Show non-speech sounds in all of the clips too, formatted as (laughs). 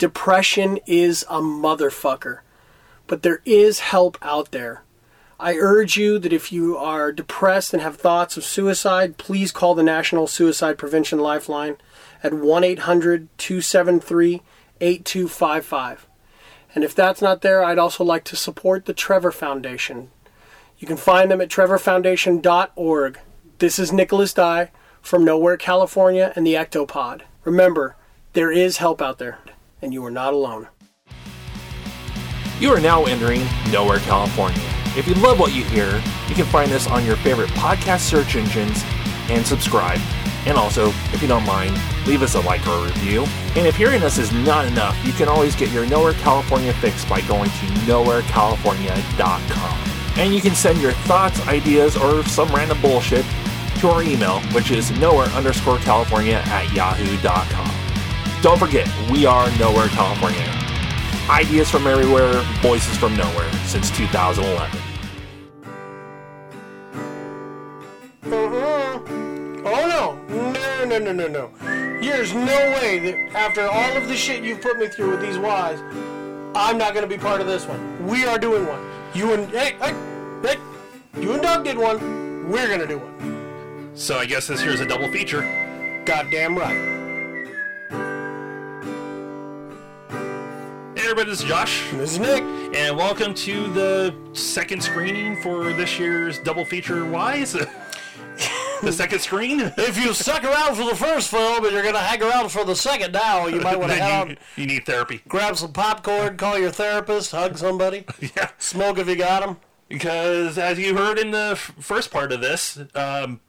Depression is a motherfucker, but there is help out there. I urge you that if you are depressed and have thoughts of suicide, please call the National Suicide Prevention Lifeline at 1 800 273 8255. And if that's not there, I'd also like to support the Trevor Foundation. You can find them at trevorfoundation.org. This is Nicholas Dye from Nowhere, California, and the Ectopod. Remember, there is help out there, and you are not alone. You are now entering Nowhere, California. If you love what you hear, you can find us on your favorite podcast search engines and subscribe. And also, if you don't mind, leave us a like or a review. And if hearing us is not enough, you can always get your Nowhere California fix by going to nowherecalifornia.com. And you can send your thoughts, ideas, or some random bullshit to our email, which is nowhere underscore California at yahoo.com. Don't forget, we are Nowhere California. Ideas from everywhere, voices from nowhere since 2011. Mm-hmm. Oh no, no, no, no, no, no. There's no way that after all of the shit you've put me through with these Ys, I'm not going to be part of this one. We are doing one. You and hey, hey, hey, you and Doug did one. We're going to do one. So I guess this here's a double feature. Goddamn right. Hey everybody, this is Josh. This is Nick. And welcome to the second screening for this year's double feature Wise. (laughs) the second screen. If you stuck around for the first film and you're going to hang around for the second now, you might want to head Then out, you, you need therapy. grab some popcorn, call your therapist, hug somebody, (laughs) Yeah. smoke if you got them. Because as you heard in the f- first part of this, um,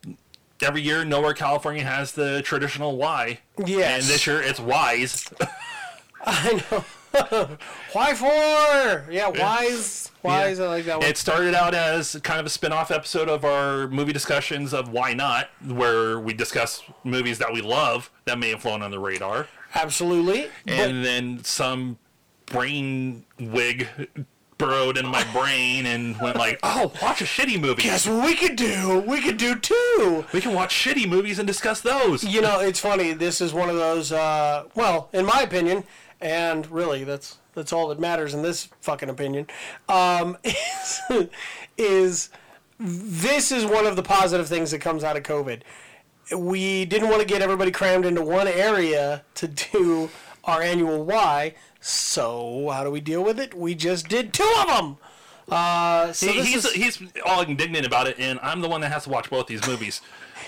every year Nowhere California has the traditional Y. Yes. And this year it's Wise. (laughs) I know. (laughs) Why for? Yeah, wise, (laughs) wise. I like that one. It started out as kind of a spin-off episode of our movie discussions of Why Not, where we discuss movies that we love that may have flown on the radar. Absolutely. and then some brain wig burrowed in my brain and went like, (laughs) "Oh, watch a shitty movie. Guess what we could do? We could do two. We can watch shitty movies and discuss those." You know, it's funny. This is one of those. Uh, well, in my opinion, and really, that's that's all that matters in this fucking opinion. Um, (laughs) is, is this is one of the positive things that comes out of COVID. We didn't want to get everybody crammed into one area to do our annual Y. So how do we deal with it? We just did two of them. Uh, so He- he's is- he's all indignant about it, and I'm the one that has to watch both these movies.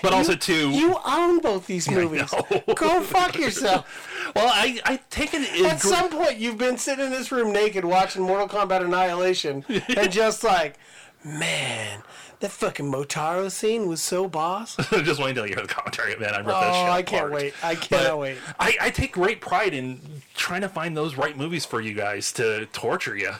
But also too, You own both these movies. Go fuck yourself. (laughs) well, I I take it At gr- some point, you've been sitting in this room naked watching Mortal Kombat Annihilation and (laughs) just like, man, that fucking Motaro scene was so boss. (laughs) just waiting until you hear the commentary, man. I ripped Oh, that shit I can't apart. wait. I cannot But wait. I, I take great pride in trying to find those right movies for you guys to torture you.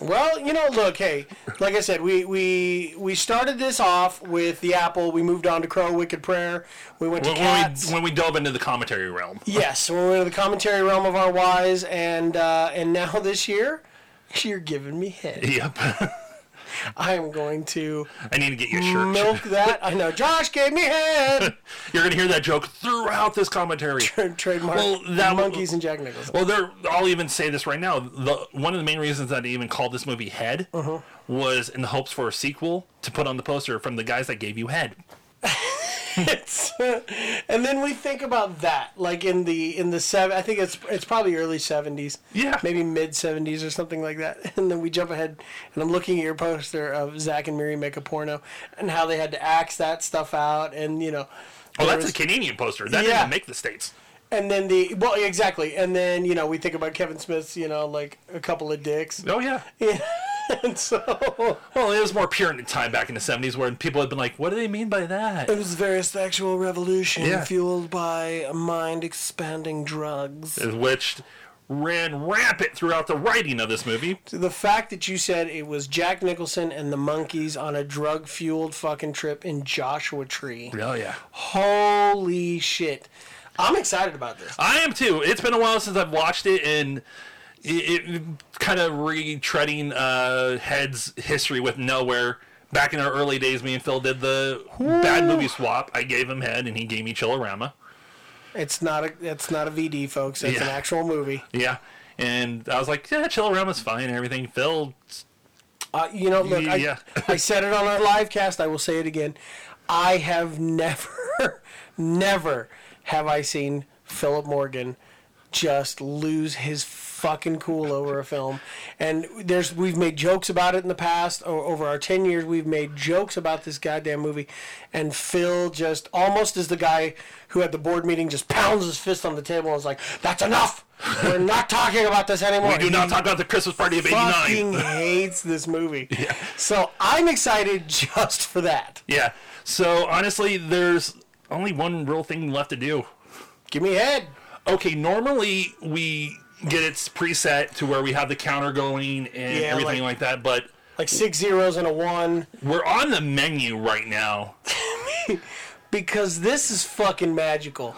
Well, you know, look, hey, like I said, we we we started this off with the Apple. We moved on to Crow, Wicked Prayer. We went to when, Cats. we, when we dove into the commentary realm. (laughs) Yes, when we went to the commentary realm of our wise, and uh, and now (laughs) this year, you're giving me head. Yep. (laughs) I am going to I need to get you a shirt. milk (laughs) that. I know Josh gave me head. (laughs) You're gonna hear that joke throughout this commentary. (laughs) Trademark Well, that- Monkees and Jack Nicholson. Well, there. I'll even say this right now. The one of the main reasons that I even called this movie Head Uh-huh. was in the hopes for a sequel to put on the poster from the guys that gave you Head. It's, uh, and then we think about that, like in the in the seven. I think it's it's probably early seventies. Yeah. maybe mid seventies or something like that. (laughs) And then we jump ahead, and I'm looking at your poster of Zach and Miri make a porno, and how they had to axe that stuff out, and you know. Oh, that's was- a Canadian poster. That Yeah. didn't make the states. And then the well, exactly. And then you know we think about Kevin Smith's, you know, like a couple of dicks. Oh yeah. (laughs) yeah. (laughs) and so Well, it was more Puritan time back in the '70s, where people had been like, "What do they mean by that?" it was a very sexual revolution Yeah. fueled by mind expanding drugs. Which ran rampant throughout the writing of this movie. The fact that you said it was Jack Nicholson and the Monkees on a drug fueled fucking trip in Joshua Tree. Oh yeah. Holy shit. I'm excited about this. I am too. It's been a while since I've watched it, and it, it kind of retreading uh, Head's history with Nowhere. Back in our early days, me and Phil did the bad movie swap. I gave him Head, and he gave me Chillerama. It's not a it's not a VD, folks. It's an actual movie. Yeah. And I was like, yeah, Chillerama was fine and everything. Phil, Uh, you know, look, Yeah. I, (laughs) I said it on our live cast. I will say it again. I have never, (laughs) never have I seen Philip Morgan just lose his fucking cool over a film. And there's we've made jokes about it in the past. Over our ten years, we've made jokes about this goddamn movie. And Phil just almost is the guy who at the board meeting just pounds his fist on the table and is like, "That's enough. We're not talking about this anymore." we do not He- talk about the Christmas party of fucking 89. (laughs) hates this movie. Yeah. So I'm excited (laughs) just for that. Yeah. So honestly, there's only one real thing left to do. Give me a head. Okay, normally we get it preset to where we have the counter going and Yeah, everything like- like that, but Like six zeros and a one. we're on the menu right now. (laughs) Because this is fucking magical.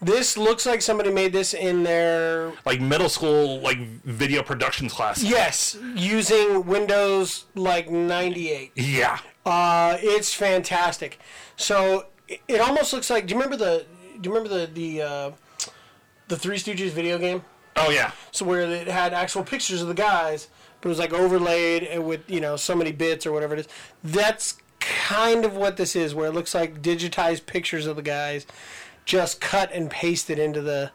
This looks like somebody made this in their Like middle school, like video productions class. yes, using Windows like 98. Yeah. Uh, it's fantastic. So it, it almost looks like. Do you remember the? Do you remember the the uh, the Three Stooges video game? Oh yeah. So where it had actual pictures of the guys, but it was like overlaid with you know so many bits or whatever it is. That's kind of what this is, where it looks like digitized pictures of the guys, just cut and pasted into the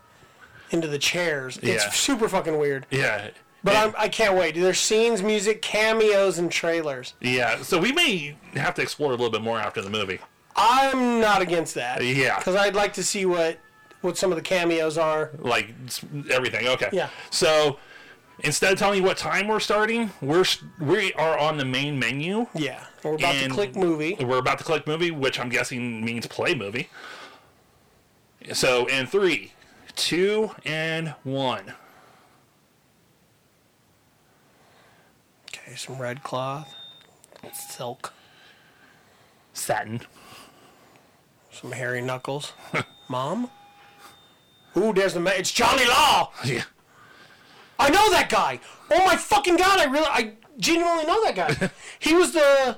into the chairs. It's Yeah. super fucking weird. Yeah. But I'm, I can't wait. There's scenes, music, cameos, and trailers. yeah. So we may have to explore a little bit more after the movie. I'm not against that. Yeah. Because I'd like to see what what some of the cameos are. Like everything. Okay. Yeah. So instead of telling you what time we're starting, we're we are on the main menu. Yeah. We're about to click movie. We're about to click movie, which I'm guessing means play movie. So in three, two, and one. Okay, some red cloth, silk, Satin. some hairy knuckles. (laughs) Mom? Ooh, there's the ma- it's Johnny Law. Yeah. I know that guy. Oh my fucking god! I really, I genuinely know that guy. (laughs) he was the.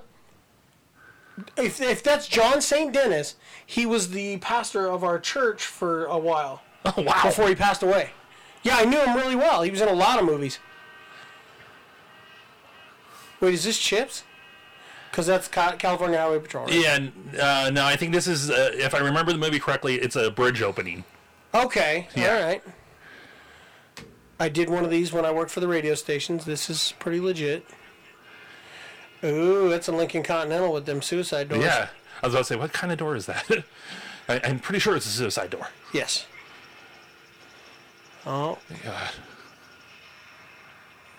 If, if that's John St. Dennis, he was the pastor of our church for a while Oh wow. before he passed away. Yeah, I knew him really well. He was in a lot of movies. Wait, is this Chips? Because that's California Highway Patrol. right? Yeah. Uh, no, I think this is. Uh, if I remember the movie correctly, it's a bridge opening. Okay, Yeah. all right. I did one of these when I worked for the radio stations. This is pretty legit. Ooh, that's a Lincoln Continental with them suicide doors. Yeah. I was about to say, what kind of door is that? (laughs) I, I'm pretty sure it's a suicide door. Yes. Oh, God.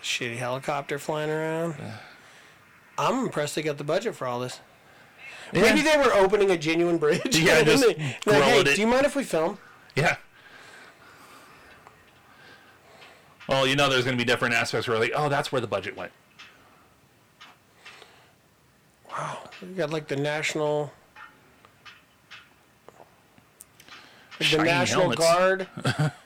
shitty helicopter flying around. I'm impressed they got the budget for all this. Maybe they were opening a genuine bridge. Yeah, (laughs) just they- like, hey, it. do you mind if we film? Yeah. Well, you know, there's going to be different aspects where, like, oh, that's where the budget went. Wow, we got like the national, the Shiny National helmets. Guard. (laughs)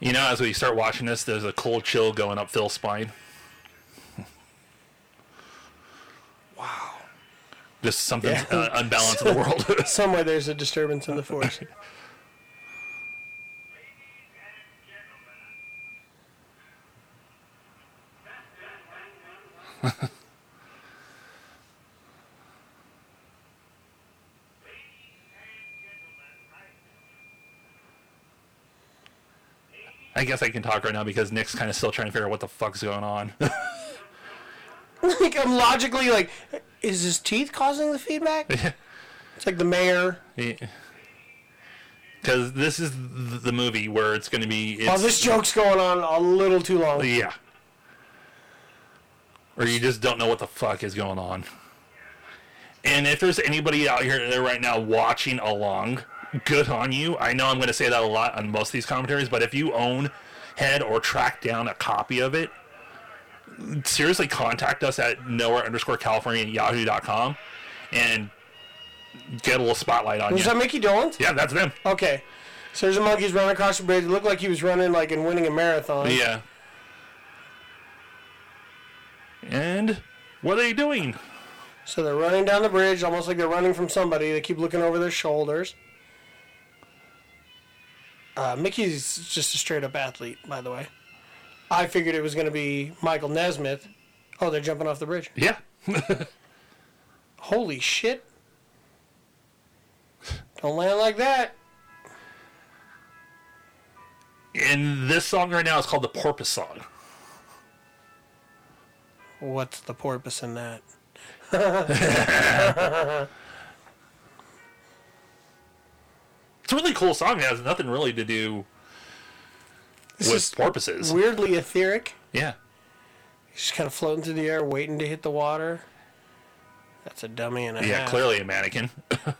You know, as we start watching this, there's a cold chill going up Phil's spine. Just something Yeah. uh, unbalanced in the world. (laughs) (laughs) Somewhere there's a disturbance in the (laughs) force. I guess I can talk right now because Nick's kind of still trying to figure out what the fuck's going on. like I'm logically like, is his teeth causing the feedback? (laughs) it's like the mayor. Because this is the movie where it's going to be. It's, Oh, this joke's going on a little too long. Yeah. Or you just don't know what the fuck is going on. And if there's anybody out here there right now watching along, good on you. I know I'm going to say that a lot on most of these commentaries, but if you own, head, or track down a copy of it, seriously contact us at nowhere underscore California at yahoo.com and get a little spotlight on Was you. that Mickey Dolenz? Yeah, that's them. Okay. So there's a Monkee's running across the bridge. It looked like he was running like and winning a marathon. Yeah. And what are they doing? So they're running down the bridge, almost like they're running from somebody. They keep looking over their shoulders. Uh, Mickey's just a straight up athlete, by the way. I figured it was going to be Michael Nesmith. Oh, they're jumping off the bridge. Yeah. (laughs) Holy shit. Don't land like that. And this song right now is called the Porpoise Song. What's the porpoise in that? (laughs) It's a really cool song. It has nothing really to do This with is porpoises. weirdly etheric. Yeah. He's just kind of floating through the air, waiting to hit the water. That's a dummy and a Yeah, half. clearly a mannequin. (laughs)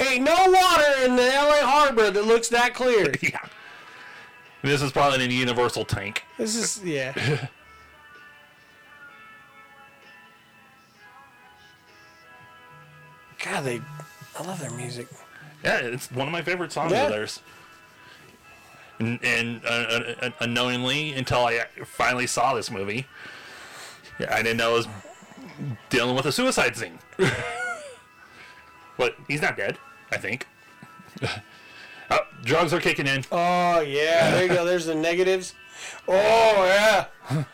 Ain't no water in the LA harbor that looks that clear. (laughs) yeah. This is probably in a universal tank. This is yeah. (laughs) God, they, I love their music. Yeah, it's one of my favorite songs Yeah. of theirs. And, and uh, uh, unknowingly, until I finally saw this movie, yeah, I didn't know it was dealing with a suicide scene. but he's not dead, I think. (laughs) oh, drugs are kicking in. Oh yeah, there you go. There's the negatives. Oh yeah.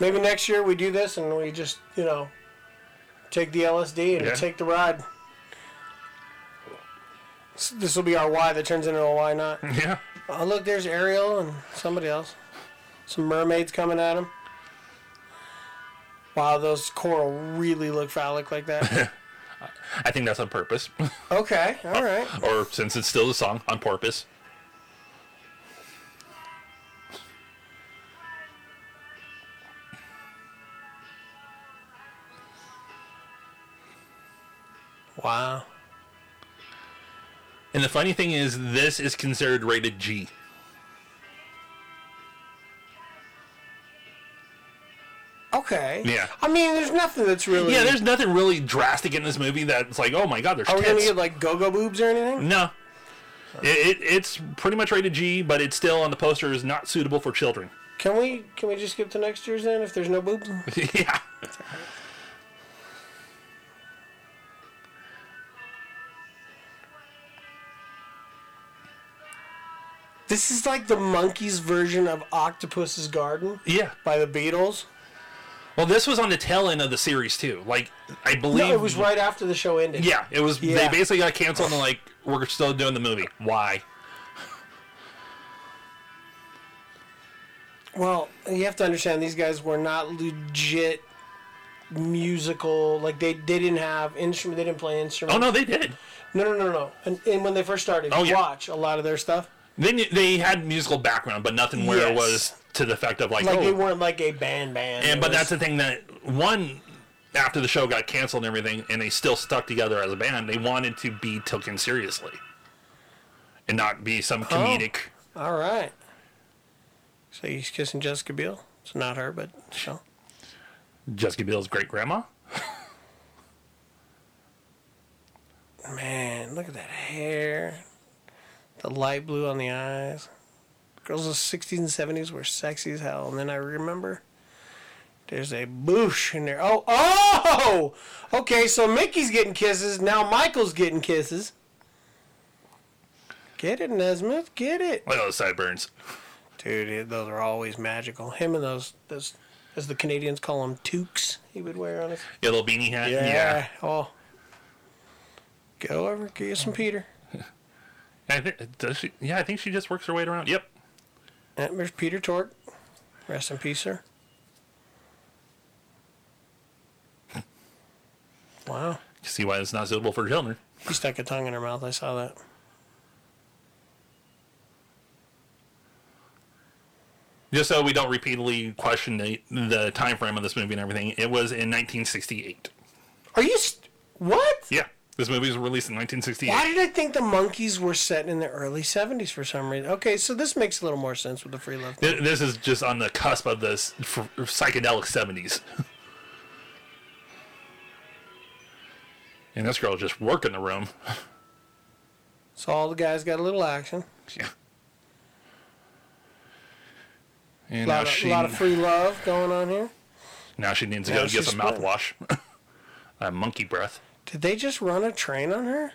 Maybe next year we do this and we just you know take the LSD and Yeah. take the ride. This will be our why that turns into a why not. (laughs) Yeah. Oh, look, there's Ariel and somebody else. Some mermaids coming at him. Wow, those coral really look phallic like that. (laughs) I think that's on purpose. (laughs) okay, all right. or since it's still the song, on purpose. Wow. And the funny thing is, this is considered rated G. Okay. Yeah. I mean, there's nothing that's really. Yeah, there's nothing really drastic in this movie that's like, oh my god, there's Are we gonna get like go-go boobs or anything? No. It, it, it's pretty much rated G, but it's still on the poster is not suitable for children. Can we can we just skip to next year's then if there's no boobs? (laughs) yeah. This is like the Monkees version of Octopus's Garden Yeah. by the Beatles. Well, this was on the tail end of the series too. Like, I believe No, it was right after the show ended. Yeah, it was. They basically got canceled and like we're still doing the movie. Why? Well, you have to understand these guys were not legit musical. Like they, they didn't have instrument. They didn't play instruments. Oh no, they did. no, no, no, no. And, and when they first started, Oh, yeah. watch a lot of their stuff. They knew- they had musical background, but nothing where it Yes. was to the effect of like, Like oh, they weren't like a band band. And It but was- that's the thing that one after the show got canceled and everything, and they still stuck together as a band. They wanted to be taken seriously, and not be some oh. comedic. all right. So he's kissing Jessica Biel. It's not her, but so. Jessica Biel's great grandma. Man, look at that hair. The light blue on the eyes. Girls of the 60s and 70s were sexy as hell. And then I remember there's a boosh in there. Oh, oh! Okay, so Mickey's getting kisses. Now Michael's getting kisses. Get it, Nesmith. Get it. Look at those sideburns. Dude, those are always magical. Him and those, those as the Canadians call them, toques he would wear on his. Yeah, little beanie hat. Yeah. Oh. Go over, get you some Peter. I think does she? Yeah, I think she just works her way around. Yep. Uh, and there's Peter Tork. Rest in peace, sir. Wow. You see why it's not suitable for children. She stuck a tongue in her mouth. I saw that. Just so we don't repeatedly question the, the time frame of this movie and everything, it was in 1968. Are you. St- what? Yeah, this movie was released in 1968. Why did I think the Monkees were set in the early 70s for some reason? Okay, so this makes a little more sense with the free love. Th- This is just on the cusp of the f- psychedelic 70s. (laughs) and this girl just working the room. (laughs) So all the guys got a little action. Yeah. And A now lot, of, she lot of free love going on here. now she needs to Now go get she's some mouthwash. uh, (laughs) monkey breath. Did they just run a train on her?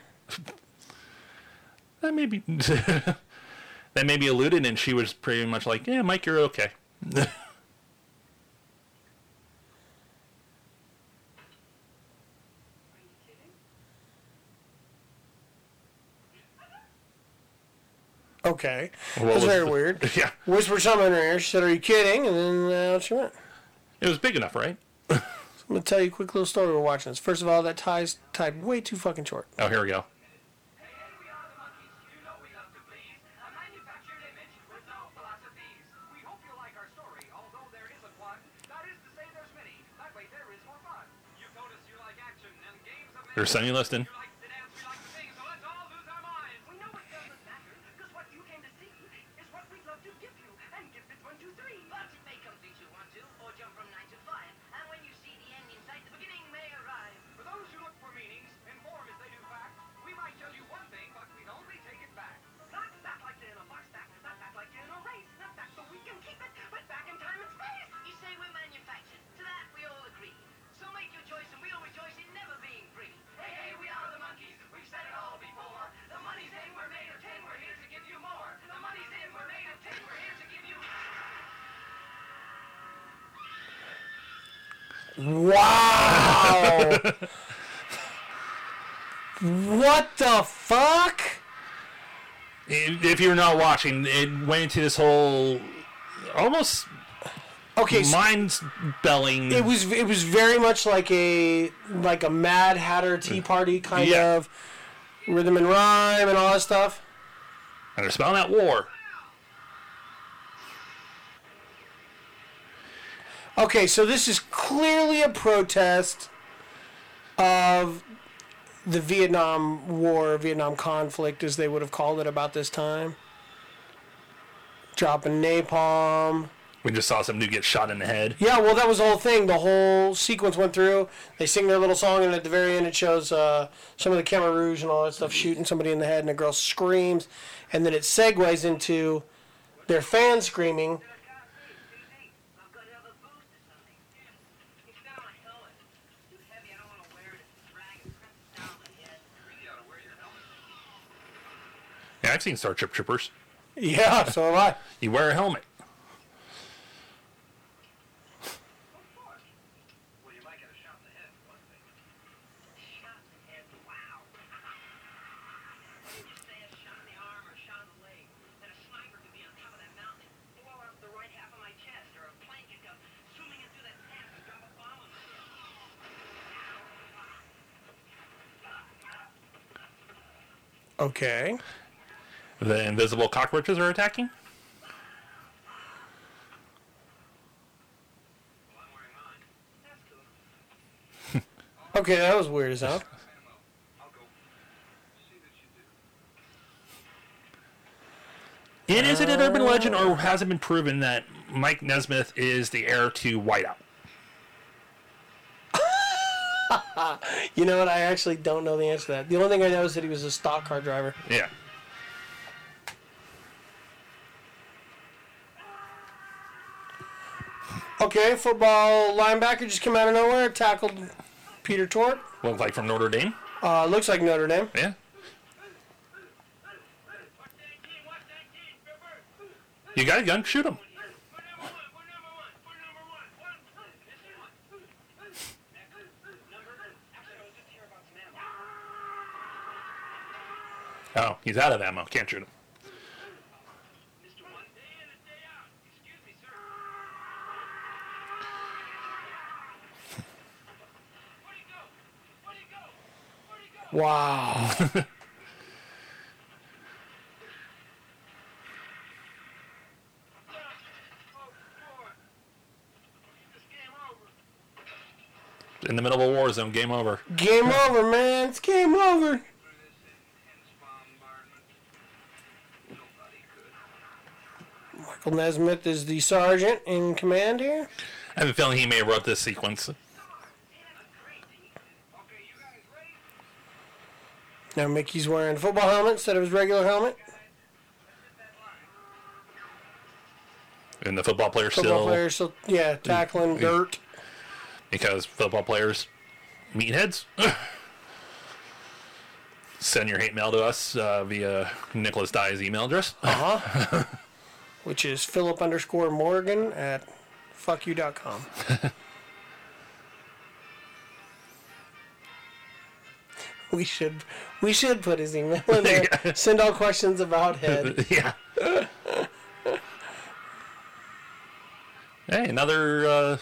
That may maybe (laughs) that maybe alluded, and she was pretty much like, "Yeah, Mike, you're okay." Are you kidding? Okay. What That's was very the- weird. (laughs) Yeah, Whispered something in her ear. She said, Are you kidding? And then uh, she went. it was big enough, right? (laughs) I'm to tell you a quick little story we're watching this. First of all, that tie's tied way too fucking short. Oh, here we go. Hey, hey, we Wow! (laughs) what the fuck? If if you're not watching, it went into this whole almost Okay, so mind belling. it was it was very much like a like a Mad Hatter Tea Party kind Yeah. of rhythm and rhyme and all that stuff. and they're spelling out war. Okay, so this is clearly a protest of the Vietnam War, Vietnam conflict, as they would have called it about this time. Dropping napalm. We just saw some dude get shot in the head. Yeah, well, that was the whole thing. The whole sequence went through. They sing their little song, and at the very end, it shows uh, some of the Khmer Rouge and all that stuff shooting somebody in the head, and the girl screams, and then it segues into their fans screaming. I've got to have a boost or something. It's down my helmet. It's too heavy. I don't want to wear it. It's dragging it down my head. Really ought to wear your helmet. Yeah, I've seen Starship Troopers. Yeah, so have I. (laughs) You wear a helmet. Well, you might get a shot in the head, for one thing. Shot in the head. Wow. When you say a shot in the arm or a shot in the leg, then a sniper could be on top of that mountain and blow out the right half of my chest, or a plane could come zooming in through that sand and drop a bomb on my head. Okay. The invisible cockroaches are attacking. Well, I'm wearing mine. That's cool. Okay, that was weird as hell. Ammo. I'll go. See that you do. It is it an urban uh, legend, or has it been proven that Mike Nesmith is the heir to Whiteout? (laughs) You know what? I actually don't know the answer to that. The only thing I know is that he was a stock car driver. Yeah. Okay, football linebacker just came out of nowhere, tackled Peter Tork. Look like from Notre Dame. Uh, looks like Notre Dame. Yeah. What's that kid? What's that kid, Pepper? You got a gun? Shoot him. Oh, he's out of ammo. Can't shoot him. Mr. One. Day in and day out. Excuse me, sir. Where'd he go? Where'd he go? Where'd he go? Wow. Oh, boy. This game over. In the middle of a war zone. Game over. game over, man. It's game over. For this intense bombardment, nobody could. Michael Nesmith is the sergeant in command here. I have a feeling he may have wrote this sequence. Okay, you guys ready? Now Mickey's wearing a football helmet instead of his regular helmet. Guys, let's hit that line. And the football players Football still players, still, yeah, tackling dirt. because football players meatheads. (laughs) Send your hate mail to us uh, via Nicholas Dye's email address. (laughs) Uh huh. Which is Philip underscore Morgan at fuckyou.com. (laughs) (laughs) we should we should put his email in there. (laughs) Send all questions about head. (laughs) yeah. hey, another uh,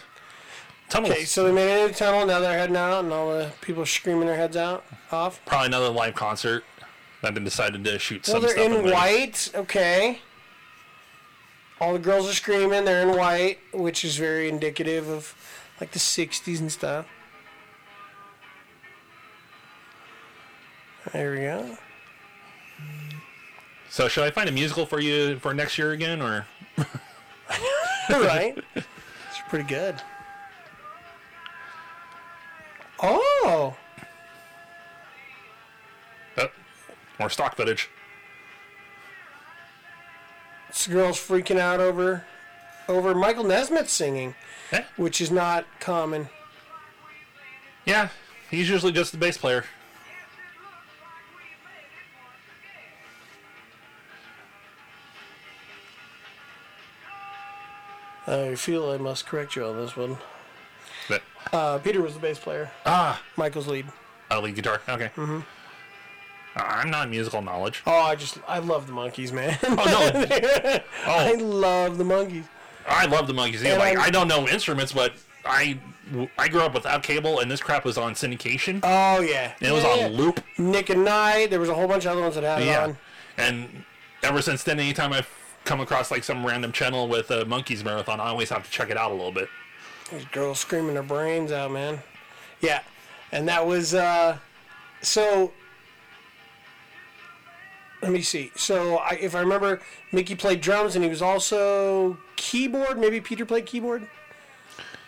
tunnel. Okay, so they made it the tunnel. Now they're heading out, and all the people screaming their heads out off. Probably another live concert. That they decided to shoot Well, some they're stuff. in white. Okay. All the girls are screaming. They're in white, which is very indicative of like the '60s and stuff. There we go. So should I find a musical for you for next year again, or (laughs) right? It's pretty good. Oh, oh, more stock footage? this girl's freaking out over over Michael Nesmith singing, Eh? which is not common. Yeah, he's usually just the bass player. I feel I must correct you on this one. But Uh, Peter was the bass player. ah, Michael's lead. a lead guitar. Okay. Mm-hmm. I'm not musical knowledge. Oh, I just I love the Monkees, man. Oh no! (laughs) oh. I love the Monkees. I love the Monkees. And like I- I don't know instruments, but I I grew up without cable, and this crap was on syndication. Oh yeah, and it was Yeah, on loop. Nick at Nite. There was a whole bunch of other ones that had it Yeah. on. And ever since then, anytime I've come across like some random channel with a Monkees marathon, I always have to check it out a little bit. These girls screaming their brains out, man. Yeah, and that was uh, so. Let me see. So, I, if I remember, Mickey played drums, and he was also keyboard. Maybe Peter played keyboard.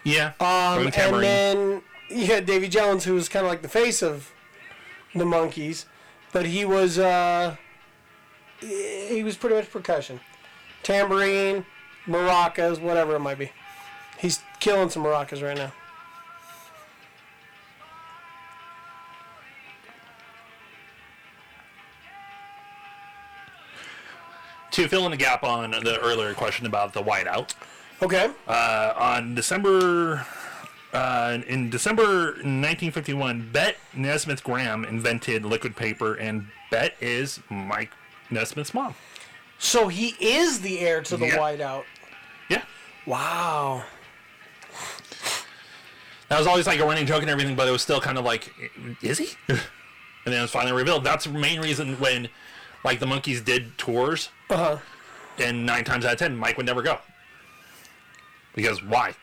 Yeah. Um, and then you had Davy Jones, who was kind of like the face of the Monkees, but he was uh, he was pretty much percussion, tambourine, maracas, whatever it might be. He's killing some maracas right now. to fill in the gap on the earlier question about the whiteout, Okay. uh, on December. Uh, in December 1951, Bette Nesmith Graham invented liquid paper, and Bette is Mike Nesmith's mom. So he is the heir to the Yeah. whiteout. Yeah. Wow. That was always like a running joke and everything, but it was still kind of like, is he? (laughs) and then it was finally revealed. That's the main reason when, like, the Monkees did tours, Uh huh. and nine times out of ten, Mike would never go. Because why?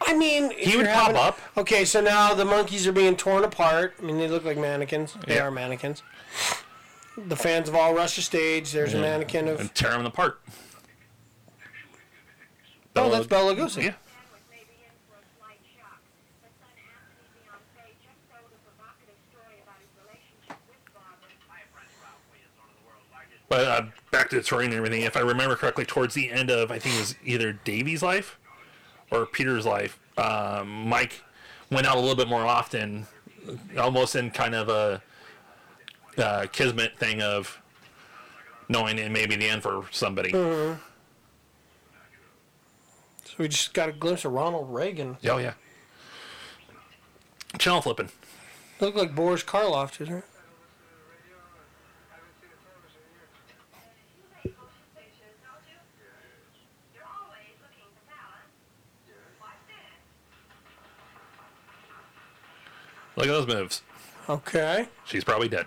I mean, He would pop having- up. Okay, so now the Monkees are being torn apart. I mean, they look like mannequins. They Yeah. are mannequins. The fans of all the stage. There's a mannequin of. And tear them apart. Oh, that's Bela Lugosi. Yeah. was maybe in for a slight shock. His son Anthony Beyonce just told a provocative story about his relationship with Barbara. Hi, Prince Ralphie is one of the world's largest. But uh, back to the story and everything, if I remember correctly, towards the end of, I think it was either Davy's life or Peter's life, um, Mike went out a little bit more often, almost in kind of a uh, kismet thing of knowing it may be the end for somebody. So we just got a glimpse of Ronald Reagan. Oh, yeah. Channel flipping. Look like Boris Karloff, doesn't it? You make motion pictures, don't you? You're always looking for talent. Watch this. Look at those moves. Okay. She's probably dead.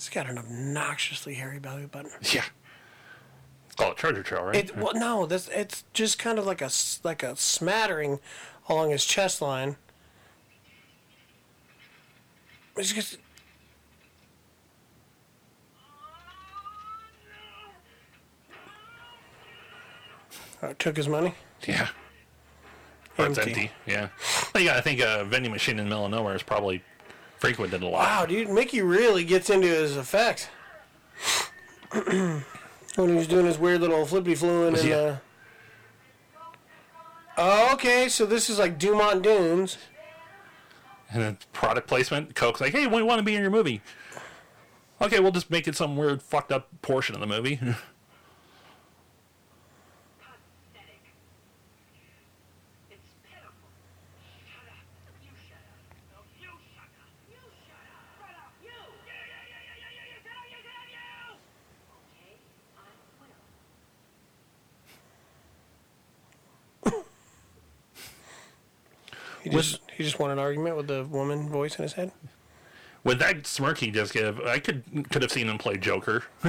It's got an obnoxiously hairy belly button. (laughs) Yeah. It Treasure Trail, right? It well, no, this it's just kind of like a like a smattering along his chest line. It's just Oh, took his money. yeah. Or it's Empty. Yeah. Well, you gotta think a vending machine in the middle of nowhere is probably frequented a lot. Wow, dude, Mickey really gets into his effects. (clears throat) when he was doing his weird little flippy fluent and Yeah. uh Oh, okay, so this is like Dumont Dunes. And then product placement, Coke's like, hey, we want to be in your movie. Okay, we'll just make it some weird fucked up portion of the movie. (laughs) Pathetic. It's pitiful. Shut up. You shut up. No, you shut up. You shut up. Shut up. You. Yeah, yeah, yeah, yeah, yeah, yeah, yeah. Shut up, you, shut up, you. Okay, I will. He just he just won an argument with the woman voice in his head. With that smirk he just gave, I could could have seen him play Joker (laughs)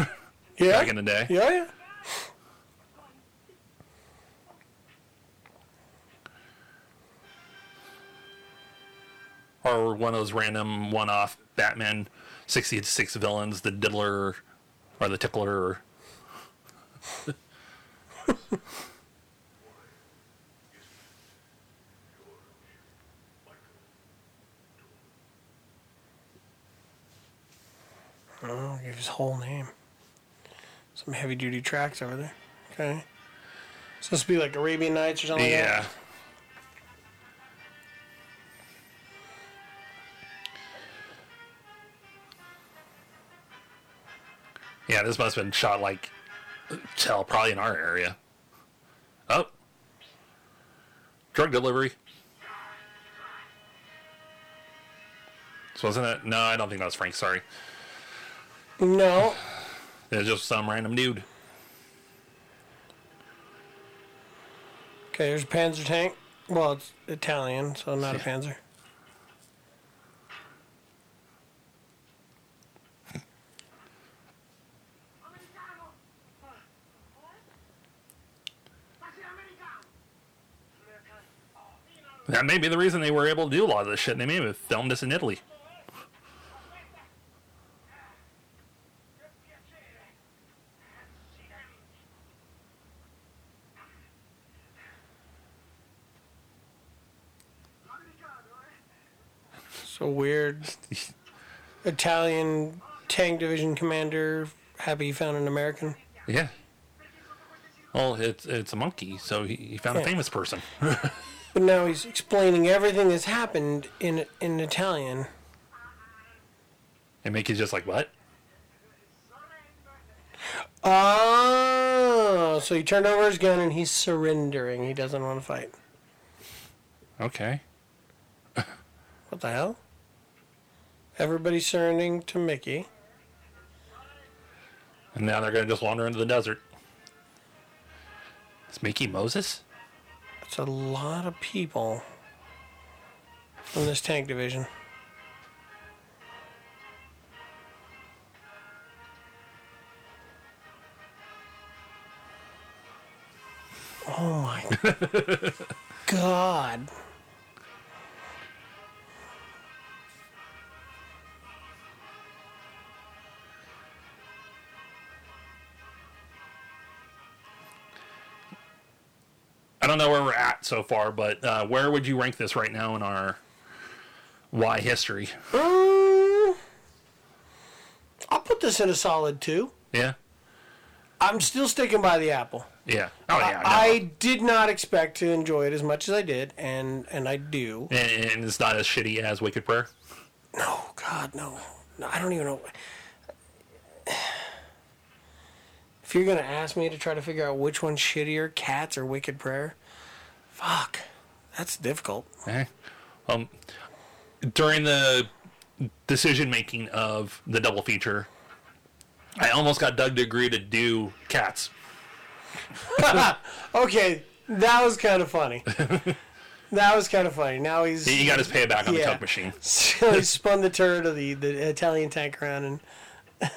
Yeah. back in the day. Yeah, yeah. Or one of those random one-off Batman 66 villains, the Diddler or the Tickler. (laughs) (laughs) Or, Oh, give his whole name. Some heavy duty tracks over there. Okay. Supposed to be like Arabian Nights or something like that. yeah. Yeah, this must have been shot like, hell, probably in our area. Oh, drug delivery. So wasn't it? No, I don't think that was Frank. Sorry, No. It's just some random dude. Okay, there's a Panzer tank. Well, it's Italian, so not a Panzer. Americano! What? I said Americano! Americano. That may be the reason they were able to do a lot of this shit. They may have filmed this in Italy. Weird. Italian tank division commander. Happy he found an American. Yeah. Well, it's it's a Monkee, so he, he found a famous person. (laughs) But now he's explaining everything that's happened in in Italian. and Mickey's just like, what? Oh, so he turned over his gun and he's surrendering. He doesn't want to fight. Okay. What the hell? Everybody's surrendering to Mickey. And now they're gonna just wander into the desert. It's Mickey Moses? It's a lot of people from this tank division. Oh my (laughs) god. I don't know where we're at so far, but uh, where would you rank this right now in our Y history? Mm, I'll put this in a solid two. Yeah. I'm still sticking by the apple. Yeah. Oh yeah. no. I did not expect to enjoy it as much as I did, and and I do. and, and it's not as shitty as Wicked Prayer. No, God, no. no I don't even know. If you're gonna ask me to try to figure out which one's shittier, Cats or Wicked Prayer, fuck, that's difficult. Eh. Um, during the decision making of the double feature, I almost got Doug to agree to do Cats. (laughs) Okay, that was kind of funny. (laughs) that was kind of funny. Now he's He got his payback on the Yeah. Coke machine. (laughs) So he spun the turret of the, the Italian tank around and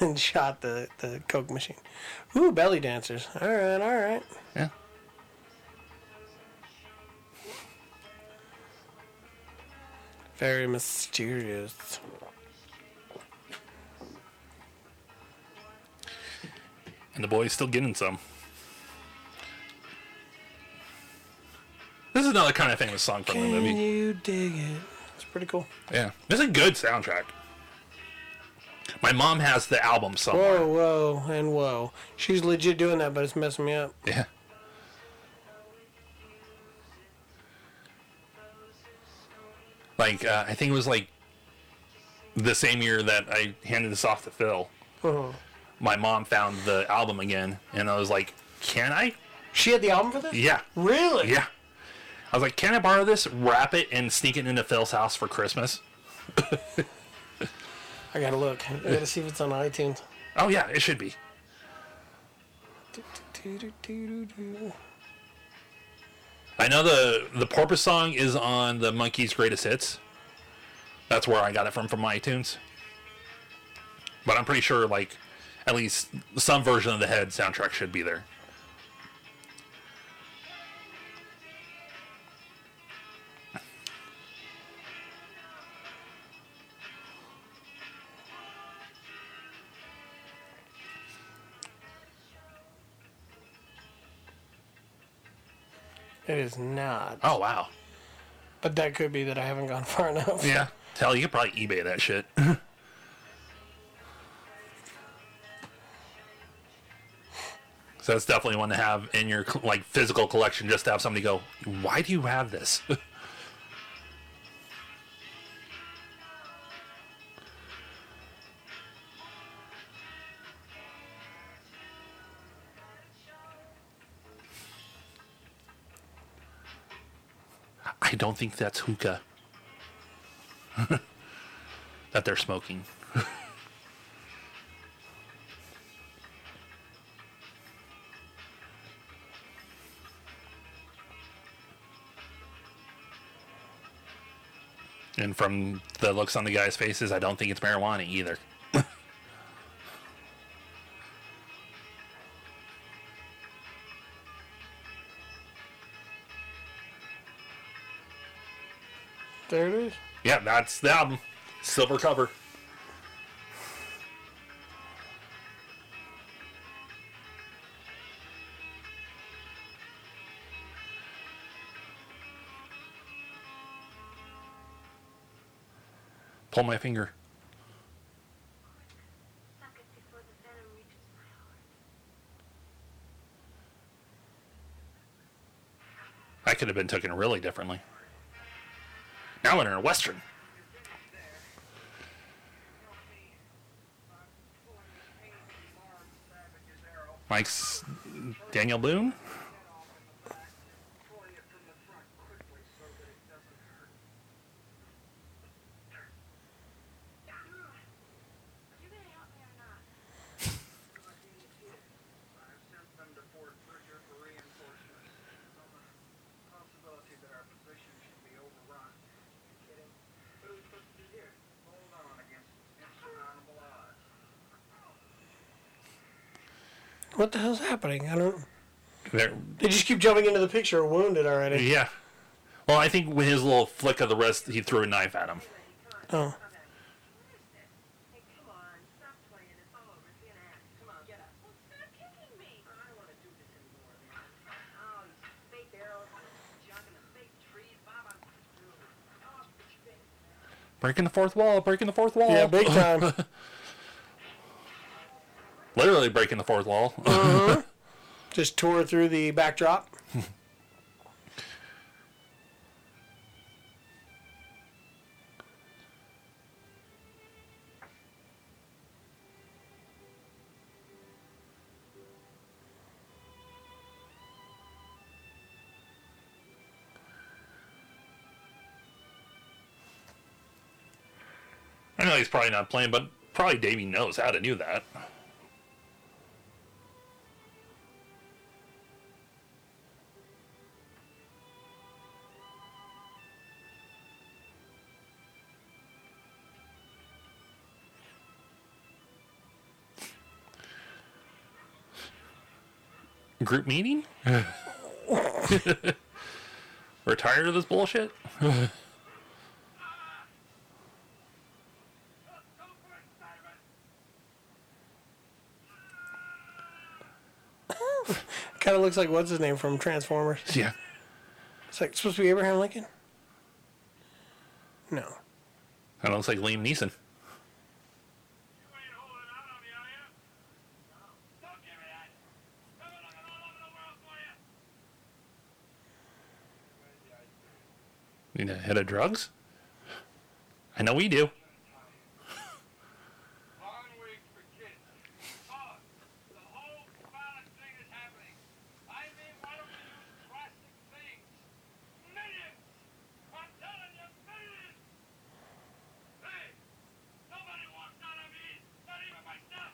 and shot the, the Coke machine. Ooh, belly dancers. All right, all right. Yeah. Very mysterious. And the boy's still getting some. This is another kind of famous song from the Can movie. you dig it? It's pretty cool. Yeah. It's a good soundtrack. My mom has the album somewhere. Whoa, whoa, and whoa. She's legit doing that, but it's messing me up. Yeah. Like, uh, I think it was like the same year that I handed this off to Phil. Uh-huh. My mom found the album again, and I was like, "Can I?" She had the album for this? Yeah, Really? yeah. I was like, "Can I borrow this? Wrap it and sneak it into Phil's house for Christmas?" (laughs) I gotta look. I gotta see if it's on iTunes. Oh yeah, it should be. I know the the Porpoise song is on the Monkees' Greatest Hits. That's where I got it from from iTunes. But I'm pretty sure, like, at least some version of the Head soundtrack should be there. It is not. Oh wow. But that could be that I haven't gone (laughs) far enough. Yeah. Tell you could probably eBay that shit. (laughs) so that's definitely one to have in your like physical collection, just to have somebody go, "Why do you have this?" (laughs) don't think that's hookah (laughs) that they're smoking. (laughs) and from the looks on the guys' faces, I don't think it's marijuana either. Yeah, that's them. Silver cover. Pull my finger. I could have been taken really differently. Now we're in a western. Mike's Daniel Boone. Pull you from the front quickly so that it doesn't hurt. You gonna help me or not? Lucky you did. I've sent them to Fort Bridger for reinforcements. On the possibility that our position should be overrun. You kidding? What are we supposed to do here? Hold on against insurmountable odds. What the hell's happening? I don't. There, They just keep jumping into the picture, wounded already. yeah. Well, I think with his little flick of the wrist, he threw a knife at him. Oh. Hey, come on. Stop playing. It's all over. It's an act. Come on, get up. Well, stop kicking me. I don't want to do this anymore, man. These fake arrows and this junk and the fake trees. Bob, I'm through. Bitch, Breaking the fourth wall, breaking the fourth wall. Yeah, big time. (laughs) Literally breaking the fourth wall. Mm-hmm. (laughs) just tore through the backdrop. I know he's probably not playing, but probably Davey knows how to do that. Group meeting? (laughs) We're tired of this bullshit? (laughs) Kind of looks like what's his name from Transformers. Yeah. It's like supposed to be Abraham Lincoln. No. That looks like Liam Neeson. Need a hit of drugs? I know we do. Long week for kids. Oh, the whole violent thing is happening. I mean, why don't we use plastic things? Millions! I'm telling you, millions! Hey, nobody wants none of me, not even myself.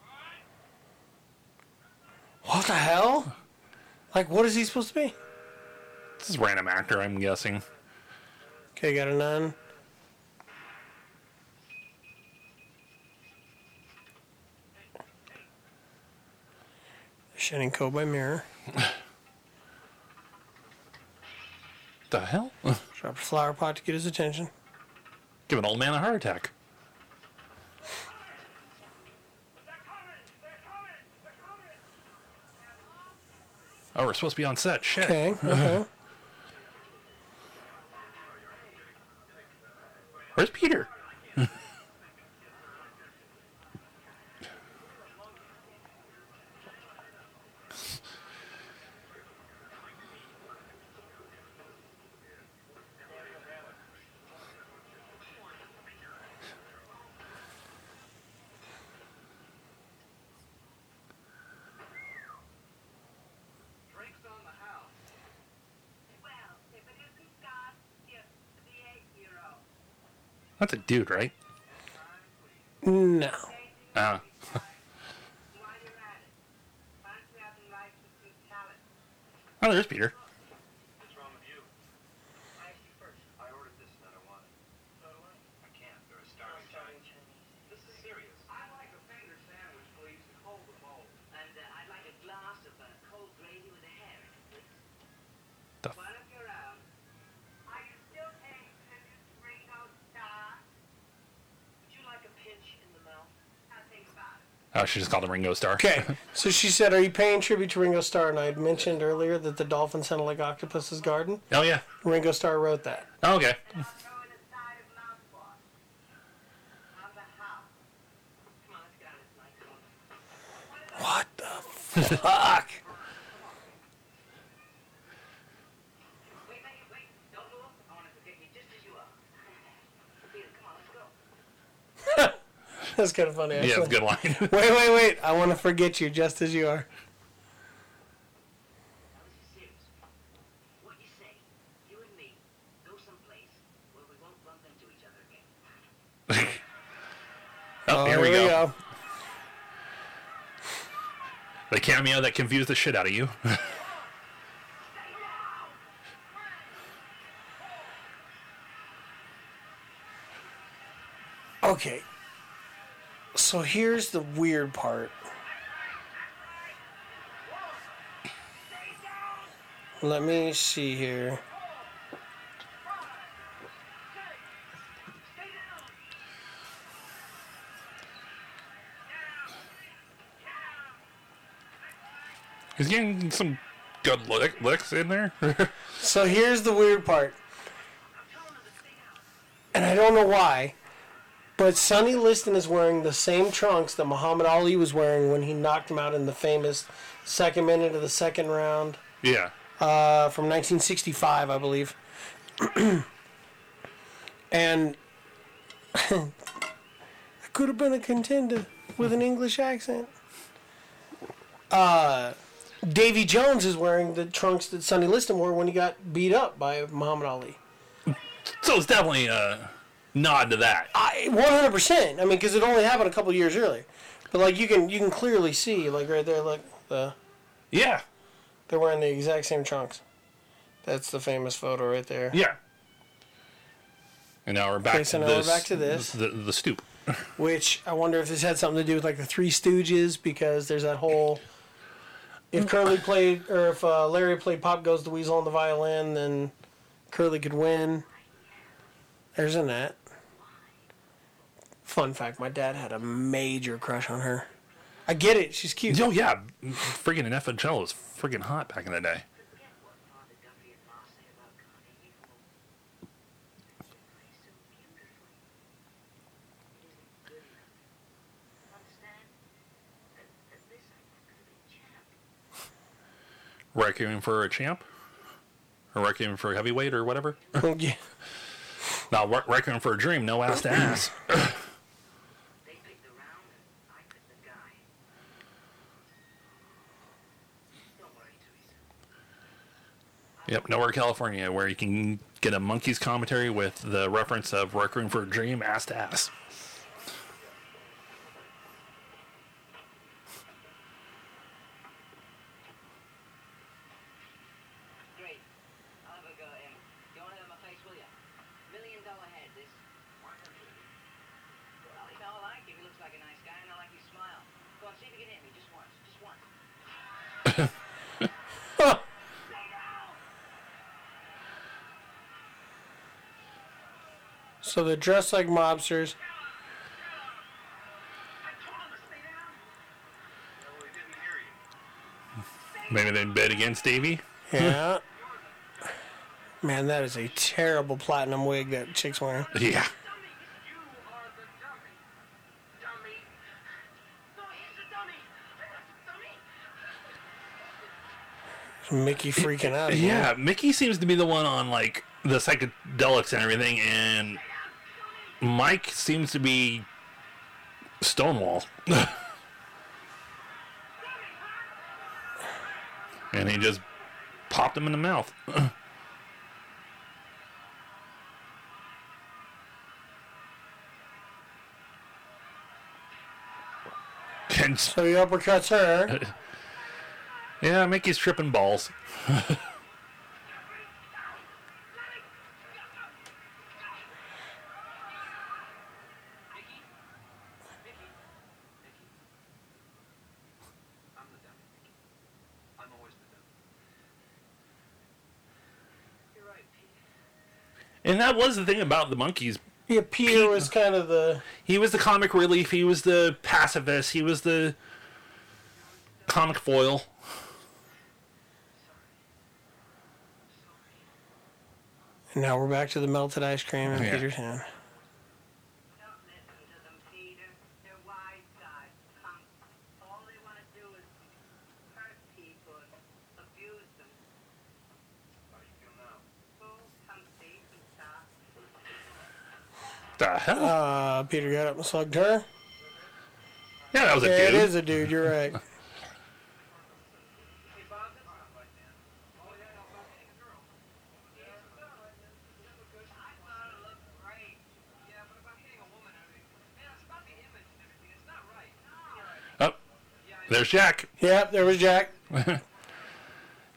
Alright? What the hell? Like, what is he supposed to be? This is random actor, I'm guessing. Okay, got a nun. Shining coat by mirror. (laughs) The hell? (laughs) Dropped a flower pot to get his attention. Give an old man a heart attack. Oh, we're supposed to be on set. Shit. Okay, okay. (laughs) Where's Peter? Drinks on the house. Well, if it isn't Scott, it's the eight-year-old. That's a dude, right? No. Ah. While you're at it, why don't you have write some good talent? Oh, there's Peter. About it. Oh, she just called him Ringo Starr. Okay, (laughs) so she said, Are you paying tribute to Ringo Starr? And I had mentioned earlier that the dolphin sounded like Octopus's Garden. oh, yeah. Ringo Starr wrote that. Oh, okay. And I'll throw in a side of mouthwash. On the house. Come on, let's get out of this night. What the fuck? Wait, wait, wait. Don't go up. I want to forget you just as you are. Peter, come on, let's go. (laughs) That's kind of funny, actually. Yeah, that's a good line. (laughs) Wait, wait, wait. I want to forget you just as you are. Now, this is serious. What you say, you and me, go someplace where we won't bump into each other again. oh, here oh, we go. The cameo that confused the shit out of you. (laughs) Okay. So here's the weird part. Let me see here. He's getting some good lick, licks in there. (laughs) So here's the weird part. And I don't know why, but Sonny Liston is wearing the same trunks that Muhammad Ali was wearing when he knocked him out in the famous second minute of the second round yeah. uh, from 1965, I believe. (clears throat) and (laughs) I could have been a contender with an English accent. Uh, Davy Jones is wearing the trunks that Sonny Liston wore when he got beat up by Muhammad Ali. So it's definitely a nod to that. I 100%. I mean, because it only happened a couple years earlier. But like you can you can clearly see like right there, look the Yeah. they're wearing the exact same trunks. That's the famous photo right there. Yeah. And now we're back Okay, so to now we're this. back to this. The, the stoop. (laughs) Which I wonder if this had something to do with like the Three Stooges because there's that whole If Curly played, or if uh, Larry played Pop Goes the Weasel on the violin, then Curly could win. There's a net. Fun fact: My dad had a major crush on her. I get it; she's cute. Oh yeah, freaking an FHL was freaking hot back in the day. Forget what Father Duffy and Ma say about Connie. You know, she plays so beautifully. It isn't good enough. Understand? At, at this, I could have been champ. Requiem for a champ, or Requiem for a heavyweight, or whatever. Oh (laughs) yeah. Now, Re- Requiem for a dream, no ass to ass. (laughs) They picked the round, and I picked the guy. Don't worry, Teresa. Yep, Nowhere, California, where you can get a Monkee's commentary with the reference of Requiem for a Dream, ass to ass. So they're dressed like mobsters. I told him to stay down. No, he didn't hear you. Maybe they bet against Davey. Yeah. (laughs) Man, that is a terrible platinum wig that chick's wearing. Yeah. Dummy, you are the dummy. Dummy. No, he's a dummy. I'm not the dummy. Mickey freaking out. Yeah, Mickey seems to be the one on like the psychedelics and everything, and Mike seems to be Stonewall. (laughs) and he just popped him in the mouth. (laughs) and So he uppercuts her. (laughs) yeah, Mickey's tripping balls. Mickey? Mickey? Mickey? I'm the dummy, Mickey. I'm always the dummy. You're right, Pete. And that was the thing about the Monkees. Yeah, Peter Pete- was kind of the. He was the comic relief. He was the pacifist. He was the comic foil. And now we're back to the melted ice cream in Yeah. Peter's hand. Don't listen to them, Peter. They're wise guys. Come. All they want to do is hurt people, abuse them. How do you feel now? Fool, come see, stop. The hell? Uh, Peter got up and slugged her. yeah, that was a Yeah, it dude. is a dude. You're right. Hey, Bob, that's not right, man. Oh, yeah, no, Bob, hey, girl. Yeah, it's not right, man. You look good. I thought it looked great. Yeah, but about hitting a woman, I mean, man, it's about the image and everything. It's not right. Yeah, I there's Jack. Yep, there was Jack. (laughs)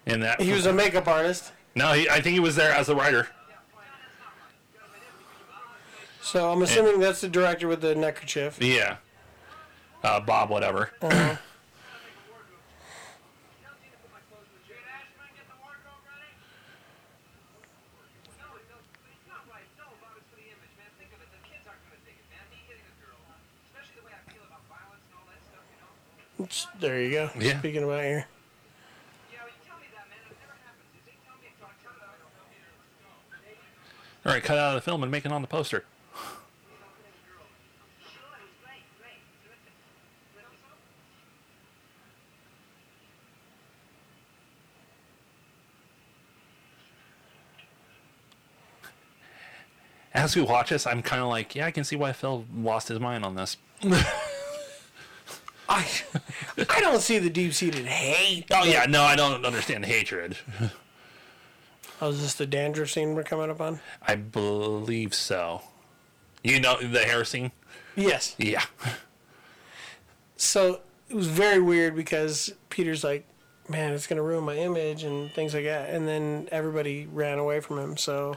In that, He was a makeup artist. no, he, I think he was there as a writer. So I'm assuming that's the director with the neckerchief. Yeah, uh, Bob, whatever. Uh-huh. Tell Tina to put my clothes in the chair. Did Ashman get the wardrobe ready? No, no, it's not right. No, Bob, it's for the image, man. Think of it. The kids aren't going to dig it, man. Me hitting a girl, especially the way I feel about violence and all that stuff, you know? There you go. Yeah. Speaking about here. Yeah, well, you tell me that, man. It never happens. You see, tell me, so I tell you that I don't know here. Let's go. All right, cut out of the film and make it on the poster. Sure, it was great, great, terrific. Terrific. As we watch this, I'm kind of like, yeah, I can see why Phil lost his mind on this. (laughs) I I don't see the deep seated hate. Oh yeah, no, I don't understand hatred. Oh, is this the dandruff scene we're coming up on? I believe so. You know the hair scene? Yes. Yeah. So it was very weird because Peter's like, man, it's going to ruin my image and things like that. And then everybody ran away from him. So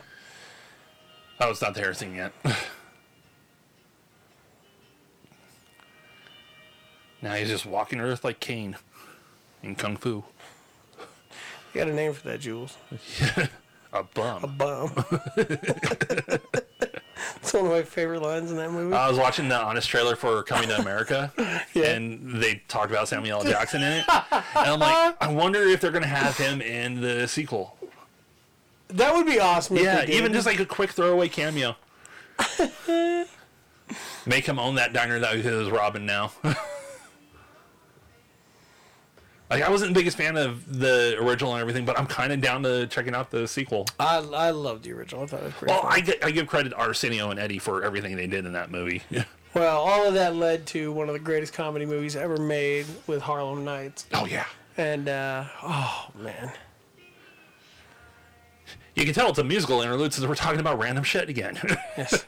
Oh, it's not the hair scene yet. (sighs) now he's just walking Earth like Caine. in Kung Fu. You got a name for that, Jules? (laughs) A bum. A bum. (laughs) it's one of my favorite lines in that movie. I was watching the honest trailer for Coming to America, (laughs) Yeah. and they talked about Samuel L. Jackson in it. And I'm like, I wonder if they're going to have him in the sequel. That would be awesome. Yeah, they even just like a quick throwaway cameo. (laughs) Make him own that diner that he was robbing now. (laughs) like, I wasn't the biggest fan of the original and everything, but I'm kind of down to checking out the sequel. I I loved the original. I thought it was great. Well, I, gi- I give credit to Arsenio and Eddie for everything they did in that movie. (laughs) well, all of that led to one of the greatest comedy movies ever made with Harlem Nights, oh, yeah. and uh, oh man, You can tell it's a musical interlude since we're talking about random shit again. (laughs) yes.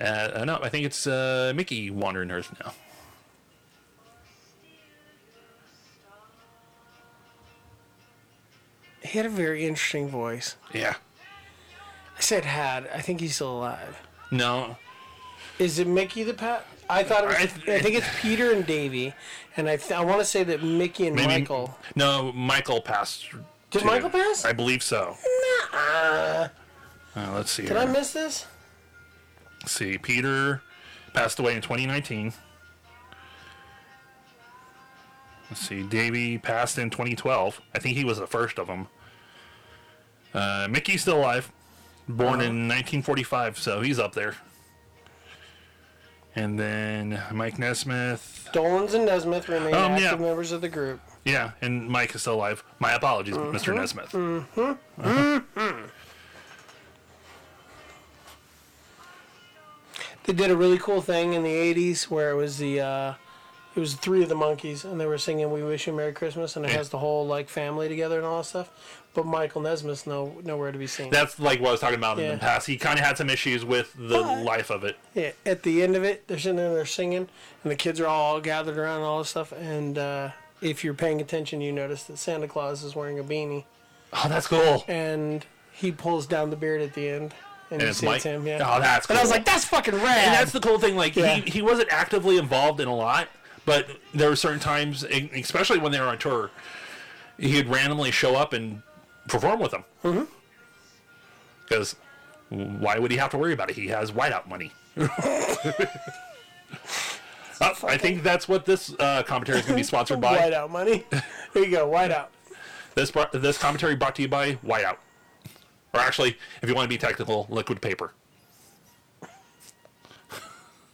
uh, no, I think it's uh, Mickey wandering Earth now. he had a very interesting voice. Yeah. I said had. I think he's still alive. No. Is it Mickey the Pat? I thought it was. I I, think it's Peter and Davy, and I th- I want to say that Mickey and Maybe, Michael. No, Michael passed. Did too. Michael pass? I believe so. Uh, Uh, let's see. did here. I miss this? Let's see. Peter passed away in 2019. Let's see. Davey passed in 2012. I think he was the first of them. Uh, Mickey's still alive. Born in 1945, so he's up there. And then Mike Nesmith. Dolenz and Nesmith remain Um, yeah. active members of the group. Yeah, and Mike is still alive. My apologies, Mr. Nesmith. They did a really cool thing in the '80s where it was the uh, it was three of the Monkees and they were singing "We Wish You Merry Christmas" and it Yeah. has the whole like family together and all that stuff. But Michael Nesmith's no nowhere to be seen. That's like what I was talking about in the past. He kind of had some issues with the But- life of it. Yeah, at the end of it, they're sitting there, they're singing, and the kids are all gathered around and all this stuff. And uh, if you're paying attention, you notice that Santa Claus is wearing a beanie, Oh, that's cool. and he pulls down the beard at the end, and, And you it's see Mike. him. Yeah. Oh, that's cool. and I was like, that's fucking rad. And that's the cool thing. Like Yeah. he, he wasn't actively involved in a lot, but there were certain times, especially when they were on tour, he'd randomly show up and perform with them. Mm-hmm. Because why would he have to worry about it? He has whiteout money. (laughs) (laughs) Uh, I think that's what this uh, commentary is going to be (laughs) sponsored by. Whiteout money. Here you go, whiteout. This brought, this commentary brought to you by Whiteout, or actually, if you want to be technical, Liquid Paper.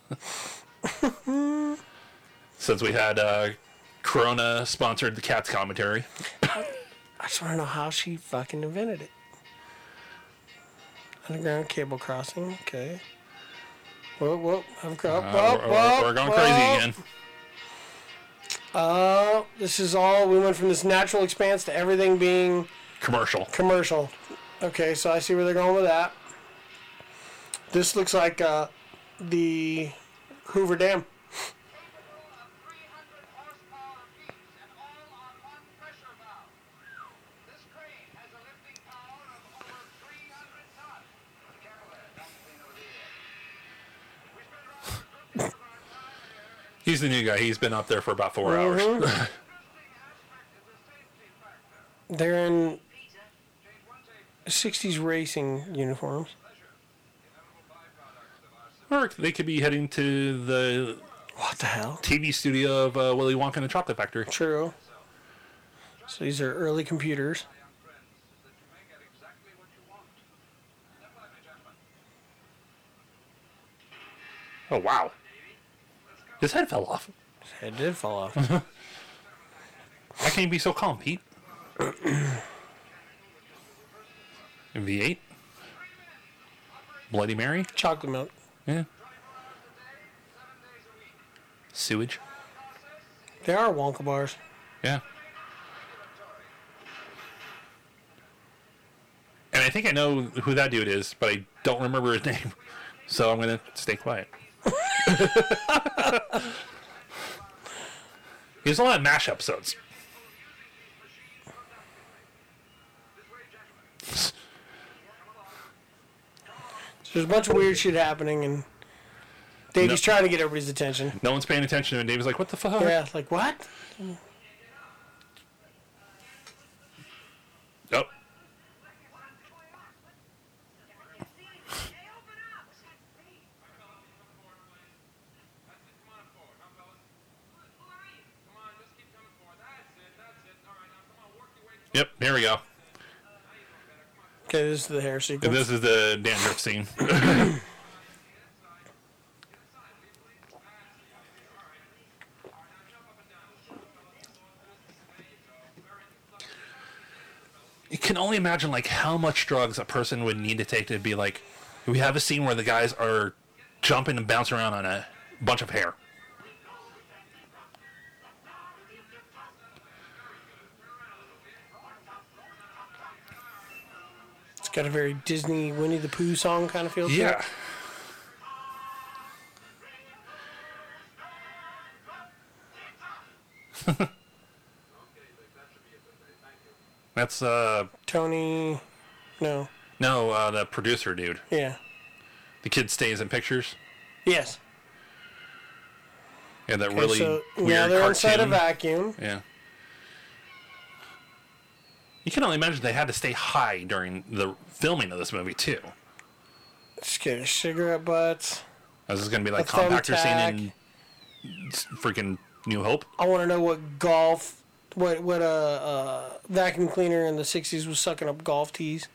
(laughs) Since we had uh, Corona sponsored the Cats commentary, I just want to know how she fucking invented it. Underground cable crossing. Okay. Whoa, whoa, I'm uh, we're, we're going crazy again. Oh, this is all. We went from this natural expanse to everything being Commercial. commercial. Okay, so I see where they're going with that. This looks like uh, the Hoover Dam. He's the new guy. He's been up there for about 4 Mhm. hours. interesting aspect is the safety factor. They're in Change 60s racing uniforms. or they could be heading to the What the hell? TV studio of uh, Willy Wonka and the Chocolate Factory. True. So these are early computers. that you may get exactly what you want. Step by me, gentlemen. Oh wow! His head fell off. His head did fall off. (laughs) Why can't you be so calm, Pete? (clears throat) V8? Bloody Mary? Chocolate milk. Yeah. Sewage? They are Wonka bars. Yeah. And I think I know who that dude is, but I don't remember his (laughs) name. So I'm going to stay quiet. (laughs) He's a lot of MASH episodes. There's a bunch of weird shit happening, and Davey's No. trying to get everybody's attention. No one's paying attention to him. David's like, what the fuck? Yeah, like what? Oh. Yep, here we go. Okay, this is the hair sequence. This is the dandruff scene. (coughs) you can only imagine like how much drugs a person would need to take to be like we have a scene where the guys are jumping and bouncing around on a bunch of hair. Got a very Disney Winnie the Pooh song kind of feel to it. Yeah. (laughs) That's uh Tony, no, no uh the producer dude. yeah, The kid stays in pictures. yes. Yeah, that Okay, really so weird now they're inside a cartoon. vacuum. Yeah. You can only imagine they had to stay high during the filming of this movie too. Just get a cigarette butts. This is going to be like A compactor scene in freaking New Hope. I want to know what golf, what what a uh, vacuum cleaner in the '60s was sucking up golf tees.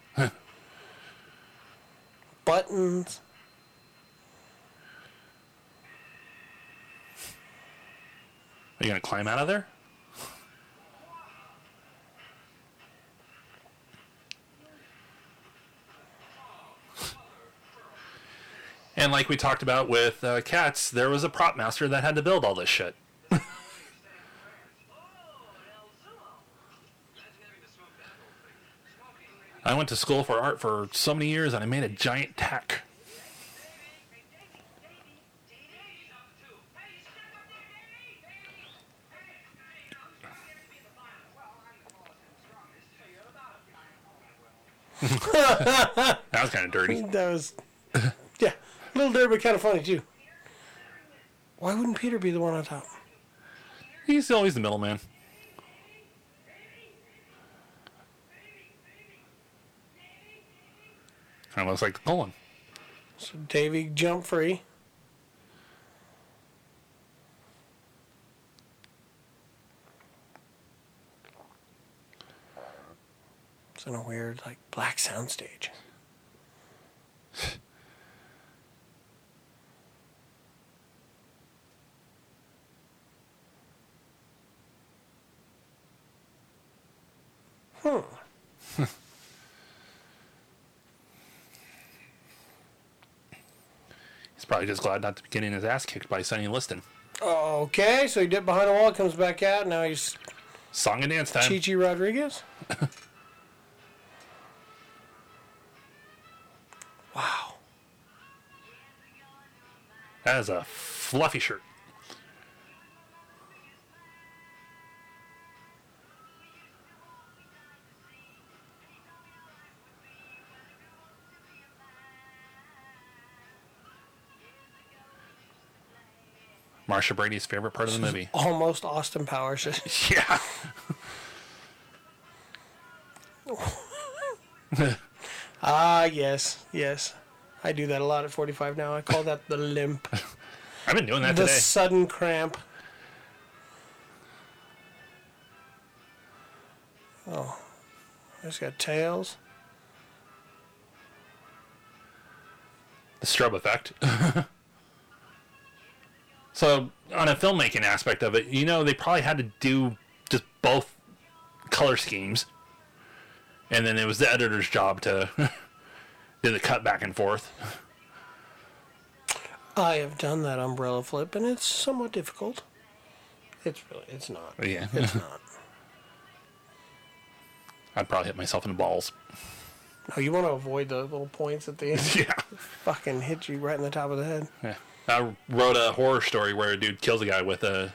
Buttons. Are you going to climb out of there? And like we talked about with uh, cats, there was a prop master that had to build all this shit. (laughs) I went to school for art for so many years and I made a giant tack. (laughs) That was kind of dirty. That was, little dirty, but kind of funny too. Why wouldn't Peter be the one on top? He's always the middleman. Kind of looks like the colon. So Davy jump free. It's in a weird, like, black soundstage. (laughs) Hmm. (laughs) He's probably just glad not to be getting his ass kicked by Sonny Liston. Okay, so he dipped behind a wall, comes back out, now he's Song and dance time. Chi Chi Rodriguez. (laughs) wow. That is a fluffy shirt. Marcia Brady's favorite part of the movie. Almost Austin Powers. (laughs) (laughs) Yeah. (laughs) ah, yes, yes. I do that a lot at 45 now. I call that the limp. I've been doing that the today. sudden cramp. Oh, it's got tails. the strobe effect. So, on a filmmaking aspect of it, you know, they probably had to do just both color schemes, and then it was the editor's job to (laughs) do the cut back and forth. I have done that umbrella flip, and it's somewhat difficult. It's really, it's not. Yeah, It's (laughs) not. I'd probably hit myself in the balls. No, you want to avoid the little points at the end. (laughs) Yeah. Fucking hit you right in the top of the head. yeah. I wrote a horror story where a dude kills a guy with a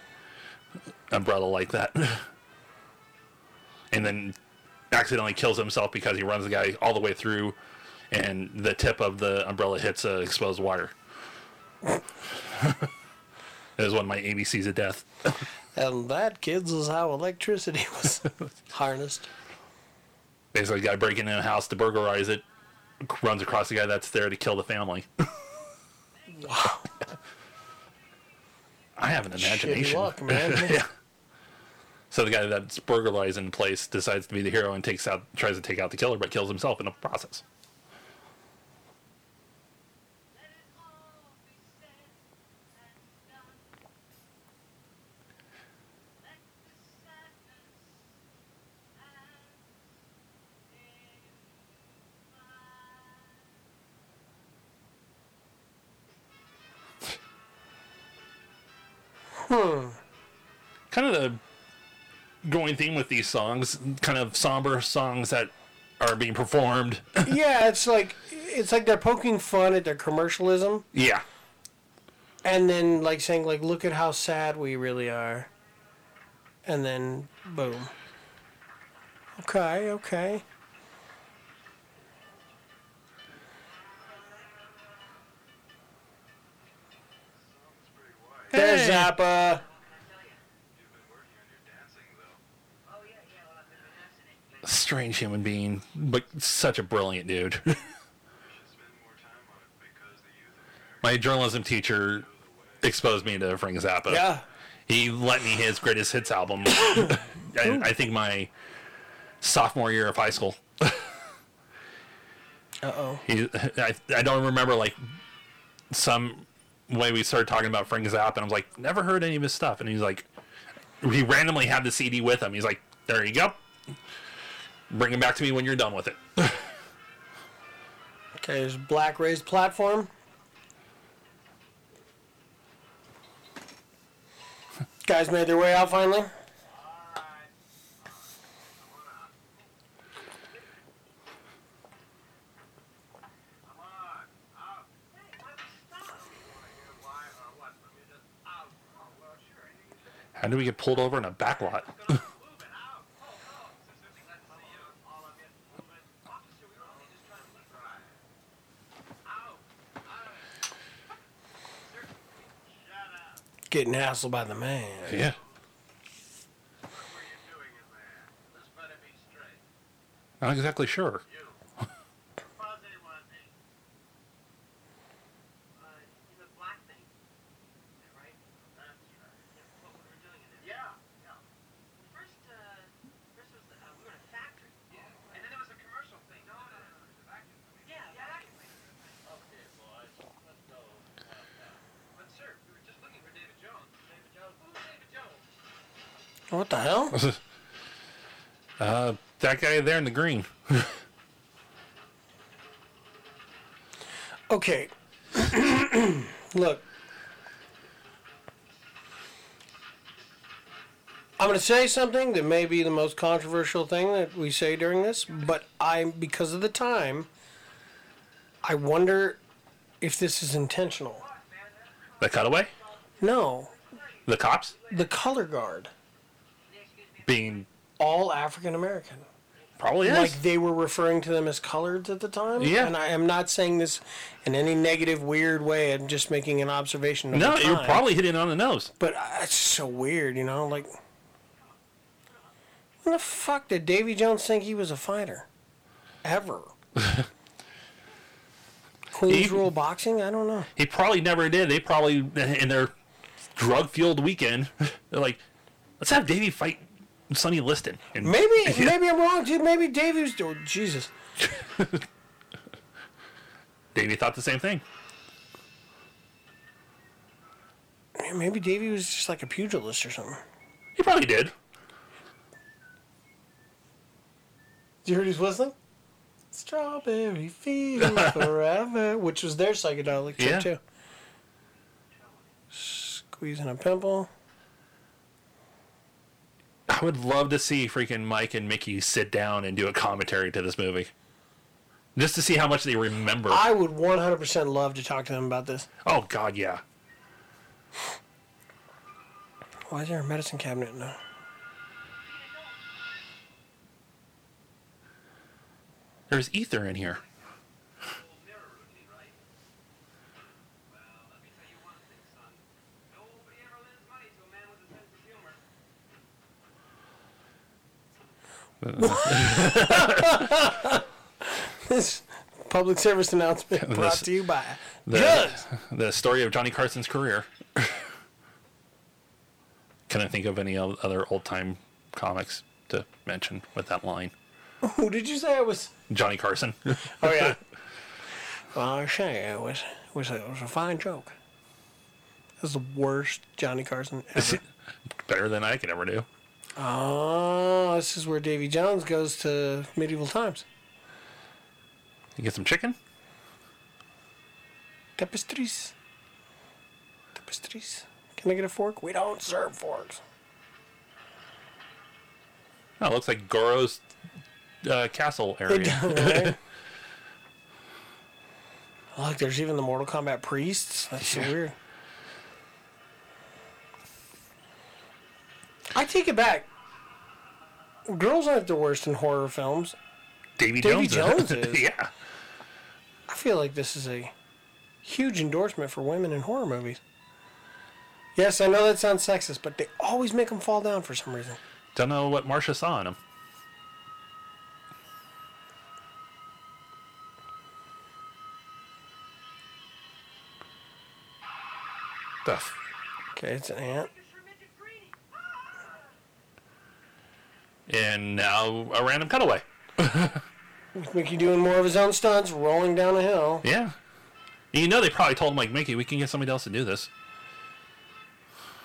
umbrella like that, and then accidentally kills himself because he runs the guy all the way through, and the tip of the umbrella hits a exposed wire. (laughs) it was one of my ABCs of death. And that, kids, is how electricity was (laughs) harnessed. Basically, the guy breaking in a house to burglarize it runs across the guy that's there to kill the family. Wow. I have an Shitty imagination. luck, (laughs) man. yeah. So the guy that's burglarizing in place decides to be the hero and takes out, tries to take out the killer, but kills himself in the process. Of the going theme with these songs, kind of somber songs that are being performed. (laughs) yeah, it's like it's like they're poking fun at their commercialism, yeah. and then like saying like, "Look at how sad we really are," and then boom. Okay, okay. There's Zappa. Oh, yeah, yeah, well, I've been rehearsing it. Strange human being, but such a brilliant dude. (laughs) My journalism teacher exposed me to Frank Zappa. Yeah. He lent me his greatest hits album. (coughs) I, I think my sophomore year of high school. (laughs) Uh oh. He, I, I don't remember like some way we started talking about Frank Zappa, and I was like, never heard any of his stuff. And he's like, he randomly had the CD with him. He's like, there you go. Bring it back to me when you're done with it. (sighs) Okay, there's a black raised platform. (laughs) Guys made their way out finally. How do we get pulled over in a back lot? (laughs) Getting hassled by the man. yeah. Not exactly sure. Uh, you the black thing. Is that right? That's right. Yeah, what we were doing in there. Yeah, yeah. First, uh, first was, uh, we were in a factory. Yeah. And then there was a commercial thing. No, no, no, no. The vacuum. Yeah, yeah. Vacuum. Okay, boys, let's go. But sir, we were just looking for David Jones. David Jones? Who's David Jones? What the hell? (laughs) Uh, that guy there in the green. (laughs) Okay. (clears throat) Look. I'm going to say something that may be the most controversial thing that we say during this, but I, because of the time, I wonder if this is intentional. The cutaway? No, The cops? the color guard, Being all African American. probably is. Like they were referring to them as coloreds at the time. Yeah. And I am not saying this in any negative, weird way. I'm just making an observation. No, you're probably hitting on the nose. But uh, it's so weird, you know. Like, when the fuck did Davy Jones think he was a fighter? Ever. (laughs) Queens He- Rule Boxing? I don't know. He probably never did. They probably in their drug fueled weekend, they're (laughs) like, let's have Davy fight Sonny Liston. And Maybe, maybe I'm wrong, dude. Maybe Davy was. Oh, Jesus. (laughs) Davey thought the same thing. Maybe Davy was just like a pugilist or something. He probably did. Did you hear he's whistling? Strawberry Field (laughs) Forever, which was their psychedelic trip Yeah. too. Squeezing a pimple. I would love to see freaking Mike and Mickey sit down and do a commentary to this movie. Just to see how much they remember. I would 100% love to talk to them about this. oh, God, yeah. Why is there a medicine cabinet now? There's ether in here. (laughs) Uh, this public service announcement brought This- to you by The, the story of Johnny Carson's career. Can I think of any other old time comics to mention with that line. Who did you say it was? Johnny Carson. (laughs) Oh yeah. well, I say it was was a, it was a fine joke. It was the worst Johnny Carson ever. Better than I could ever do. Oh, this is where Davy Jones goes to medieval times. You get some chicken? Tapestries. Tapestries. Can I get a fork? We don't serve forks. Oh, it looks like Goro's uh, castle area. Right? (laughs) Look, there's even the Mortal Kombat priests. That's so weird. I take it back. Girls aren't the worst in horror films. Davy, Davy Jones. Jones (laughs) is. yeah. I feel like this is a huge endorsement for women in horror movies. Yes, I know that sounds sexist, but they always make them fall down for some reason. Don't know what Marcia saw in him. The f- Okay, it's an ant. And now a random cutaway. (laughs) Mickey doing more of his own stunts, rolling down a hill. Yeah. You know they probably told him like Mickey, we can get somebody else to do this.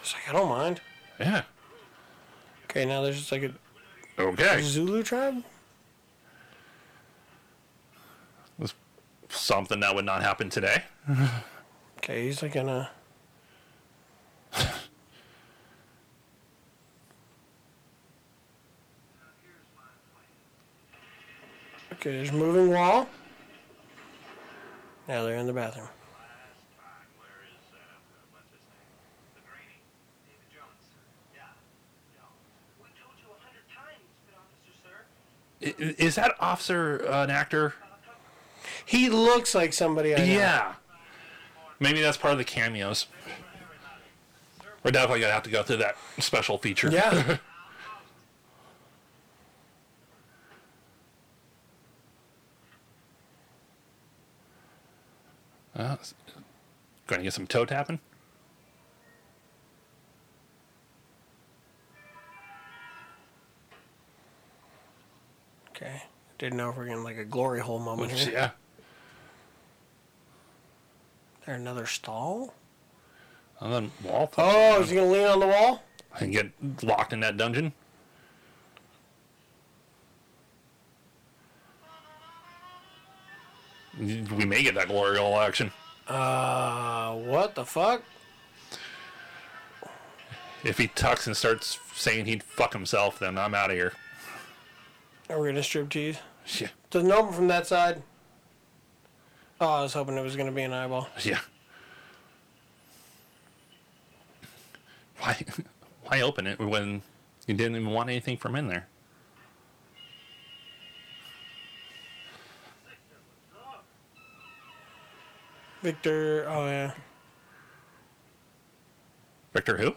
It's like, I don't mind. Yeah. Okay, now there's just like a Okay. Zulu tribe? Something that would not happen today. (laughs) Okay, he's like in a. (laughs) Okay, there's moving wall. Now they're in the bathroom. Is, what's his name? The Granny. David Jones. Yeah. Jones. We told you a hundred times, good officer, sir. I- i- Is that officer uh, an actor? He looks like somebody I know. Yeah. Maybe that's part of the cameos. We're definitely gonna have to go through that special feature. Yeah. (laughs) Uh, going to get some toe tapping. okay. Didn't know if we are getting like a glory hole moment Which, here. yeah. There another stall? And then wall. Oh, is he gonna lean on the wall? and get locked in that dungeon. We may get that glory hole action. Uh, what the fuck? If he tucks and starts saying he'd fuck himself, then I'm out of here. Are we gonna strip tease? Yeah. Doesn't open from that side. Oh, I was hoping it was gonna be an eyeball. Yeah. Why, (laughs) why open it when you didn't even want anything from in there? Victor, oh yeah, Victor who?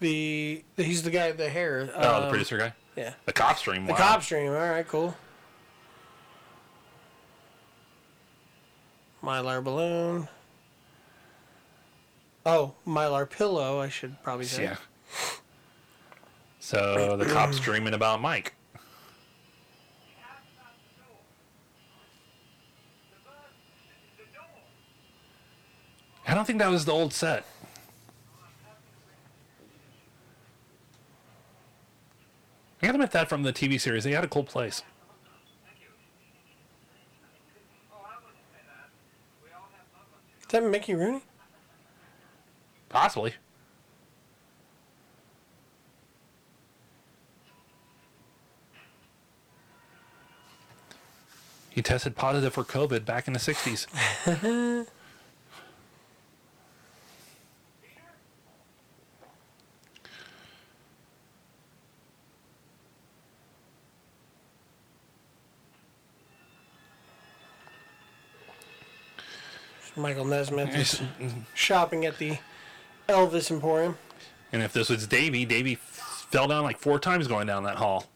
the he's the guy with the hair. Oh, the um, producer guy? Yeah, The cop stream. the wow. cop stream. All right, cool. Mylar balloon. Oh, Mylar pillow. I should probably say. Yeah. So the cop's (clears throat) dreaming about Mike. I don't think that was the old set. I gotta admit that from the TV series, they had a cool place. Is that Mickey Rooney? Possibly. He tested positive for COVID back in the 60s. (laughs) Michael Nesmith is mm-hmm. shopping at the Elvis Emporium. And if this was Davy, Davy fell down like four times going down that hall.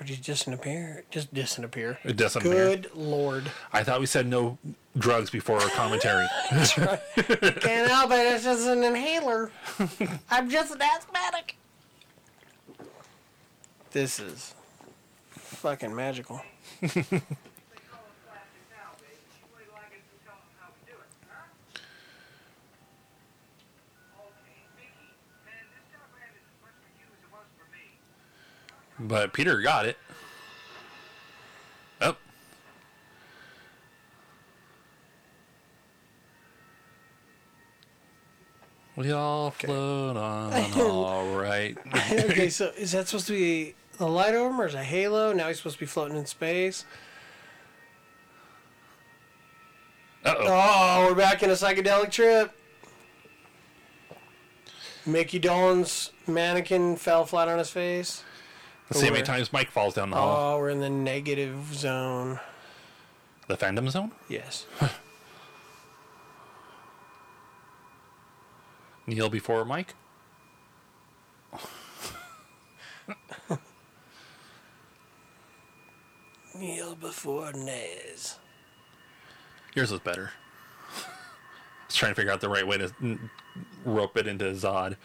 Everybody just disappear? Just disappear. It doesn't Good appear. lord. I thought we said no drugs before our commentary. (laughs) That's right. Can't help it. It's just an inhaler. (laughs) I'm just an asthmatic. This is fucking magical. They call it plastic now, baby. What do you like us to tell them how we do it, huh? Okay, Mickey. Man, this telegram is as much for you as it was for me. but Peter got it. Oh. We all float on, (laughs) all right. okay, (laughs) so is that supposed to be the light over him or is a halo? Now he's supposed to be floating in space. Uh oh. Oh, we're back in a psychedelic trip. Mickey Dolenz's mannequin fell flat on his face. Let's see how many times Mike falls down the hall. Oh, we're in the negative zone. The fandom zone? Yes. (laughs) Kneel before Mike? (laughs) Kneel before Nez. Yours was better. (laughs) I was trying to figure out the right way to rope it into Zod.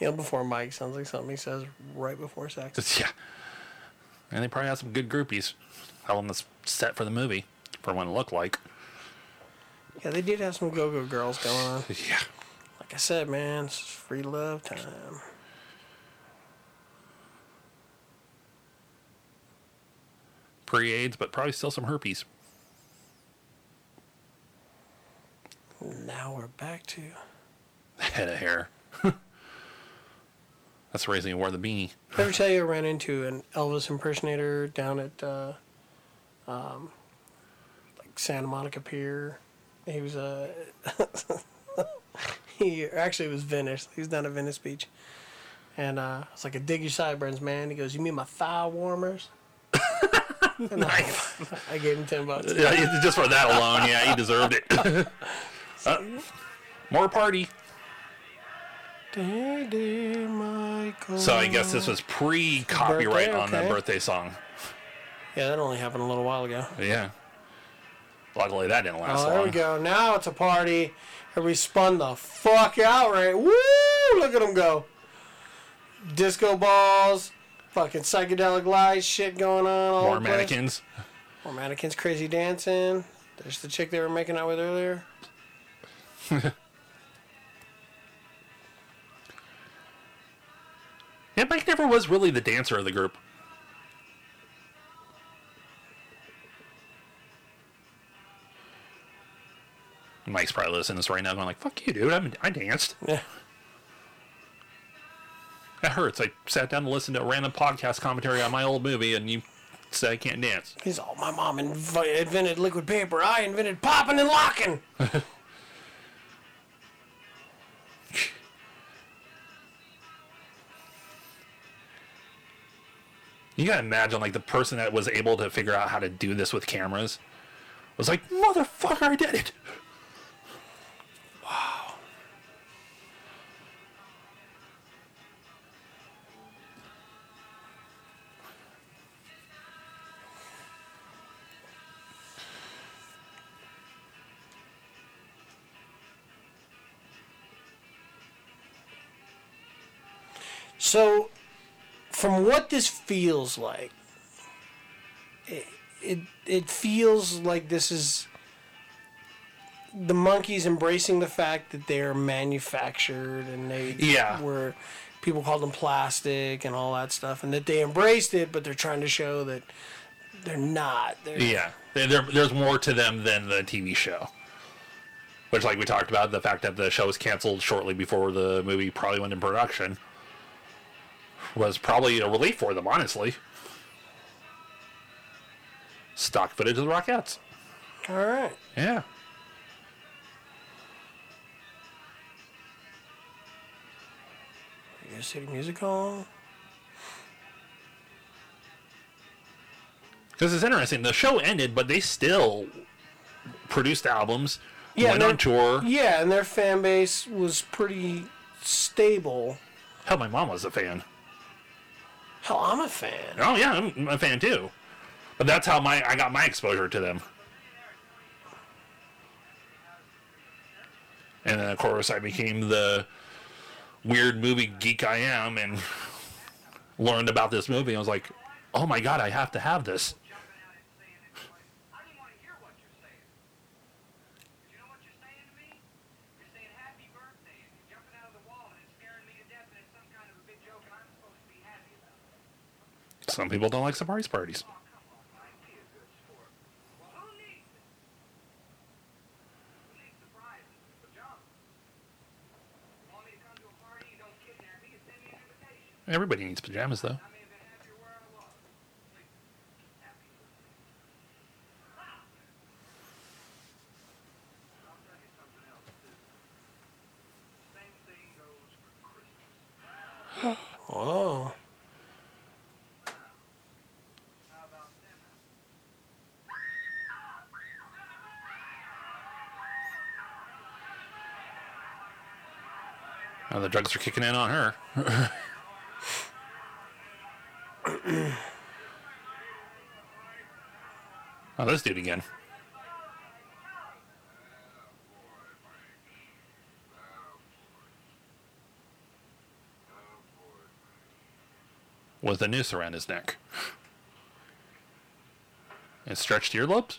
Kneel before Mike sounds like something he says right before sex. Yeah. And they probably had some good groupies. How on this set for the movie, for what it looked like. Yeah, they did have some go-go girls going on. (laughs) Yeah. Like I said, man, it's free love time. Pre AIDS, but probably still some herpes. Now we're back to (laughs) Head of hair. (laughs) That's the reason he wore the beanie. I ever tell you I ran into an Elvis impersonator down at uh, um, like Santa Monica Pier? He was uh, (laughs) he actually was Venice. He was down at Venice Beach, and uh, I was like, "I dig your sideburns, man." He goes, "You mean my thigh warmers?" (laughs) And I, gave him ten bucks. Yeah, just for that alone, yeah, he deserved it. (laughs) (laughs) Uh, more party. Daddy Michael. So I guess this was pre-copyright Birthday, on the birthday song. Yeah, that only happened a little while ago. Yeah. Luckily, that didn't last Oh, there long. we go. Now it's a party. and we spun the fuck out, right? Woo! Look at them go. Disco balls, fucking psychedelic lights, shit going on. All More the place. mannequins. More mannequins, crazy dancing. There's the chick they were making out with earlier. (laughs) Yeah, Mike never was really the dancer of the group. Mike's probably listening to this right now, going like, "Fuck you, dude! I'm, I danced. Yeah. That hurts. I sat down to listen to a random podcast commentary on my old movie, and you said I can't dance. He's all, my mom inv- invented liquid paper. I invented popping and locking. (laughs) You gotta imagine, like the person that was able to figure out how to do this with cameras was like, "Motherfucker, I did it!" So, from what this feels like, it, it it feels like this is the Monkees embracing the fact that they're manufactured and they Yeah. were people called them plastic and all that stuff, and that they embraced it, but they're trying to show that they're not. They're, Yeah, there- there's more to them than the TV show. Which, like we talked about, the fact that the show was canceled shortly before the movie probably went in production was probably a relief for them, honestly. Stock footage of the Rockettes. All right. Yeah. You guys see the music on? Because it's interesting. The show ended, but they still produced albums, Yeah, went on tour. Yeah, and their fan base was pretty stable. Hell, my mom was a fan. Hell, I'm a fan. Oh yeah, I'm a fan too. But that's how my I got my exposure to them. And then of course I became the weird movie geek I am and (laughs) learned about this movie. I was like, oh my god, I have to have this. jumping out and saying it twice. I didn't want to hear what you're saying. But you know what you're saying to me? You're saying happy birthday and you're jumping out of the wall and it's scaring me to death and it's some kind of a big joke and I'm supposed to be happy about it. Some people don't like surprise parties. Oh, come on, Mike. Be a good sport. Well, who needs it? Who needs surprises? Pajamas. Want me to come to a party? You don't kidnap me. don't like surprise parties. Everybody needs pajamas though. Drugs are kicking in on her. (clears throat) oh, this dude again. With a noose around his neck. And stretched earlobes?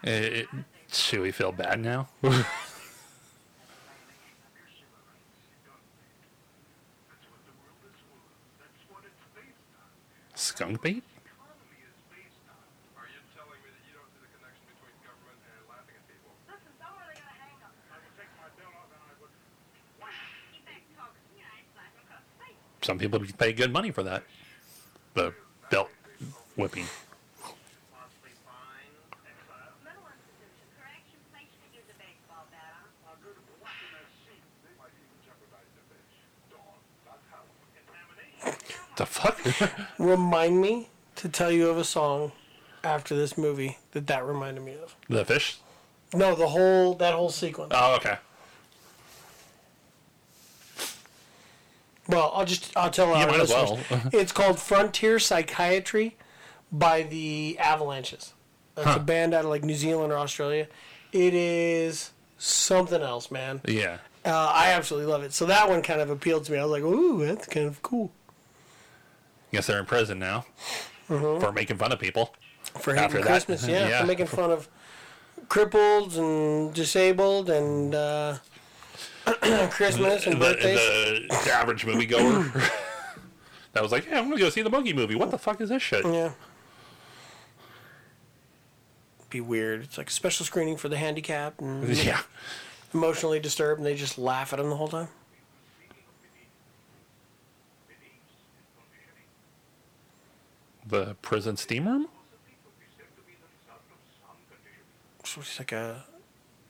talk to me. I ain't slacking across the face. Some people pay good money for that. The belt whipping. Possibly fine, exile. Mental institution, correction, place to use a baseball bat on. I'll go to watch in that seat. They might even jeopardize their bench. Dawn, not Halloween. Contamination. The fuck? (laughs) remind me to tell you of a song after this movie that that reminded me of. the fish? No, the whole that whole sequence. Oh, okay. Well, I'll just I'll tell our might as well. (laughs) it's called Frontier Psychiatry by the Avalanches. It's Huh. a band out of like New Zealand or Australia. It is something else, man. Yeah. Uh, I absolutely love it. So that one kind of appealed to me. I was like, "Ooh, that's kind of cool." Guess they're in prison now for making fun of people. For After Christmas, yeah, yeah. for making fun of crippled and disabled and uh, (clears throat) Christmas and The, birthdays. the, the average moviegoer (coughs) that was like, "Yeah, I'm gonna go see the Monkee movie. What the fuck is this shit?" Yeah. Be weird. It's like a special screening for the handicapped and (laughs) Yeah. emotionally disturbed, and they just laugh at him the whole time. The prison steam room. So he's like a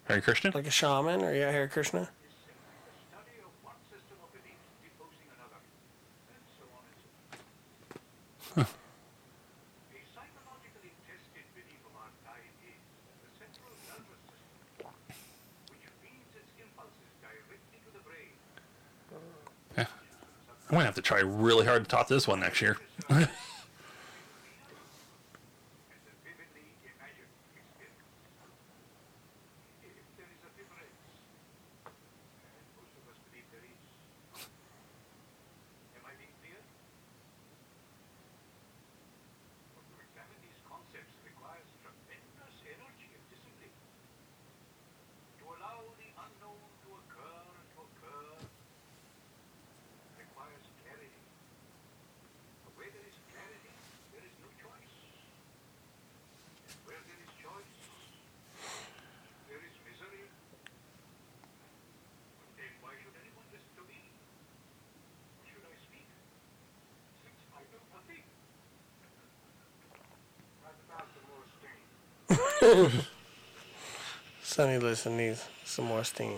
Harry Christian. like a shaman or yeah, Hare Krishna. (laughs) Study of one system of beliefs deposing another. And so on and so forth. A psychologically tested belief of our time is that the central nervous system, which feeds its impulses directly to the brain, I'm gonna have to try really hard to top this one next year. (laughs) as a vividly imagined experience. If there is a difference, and most of us believe there is, Sonny listen needs some more steam.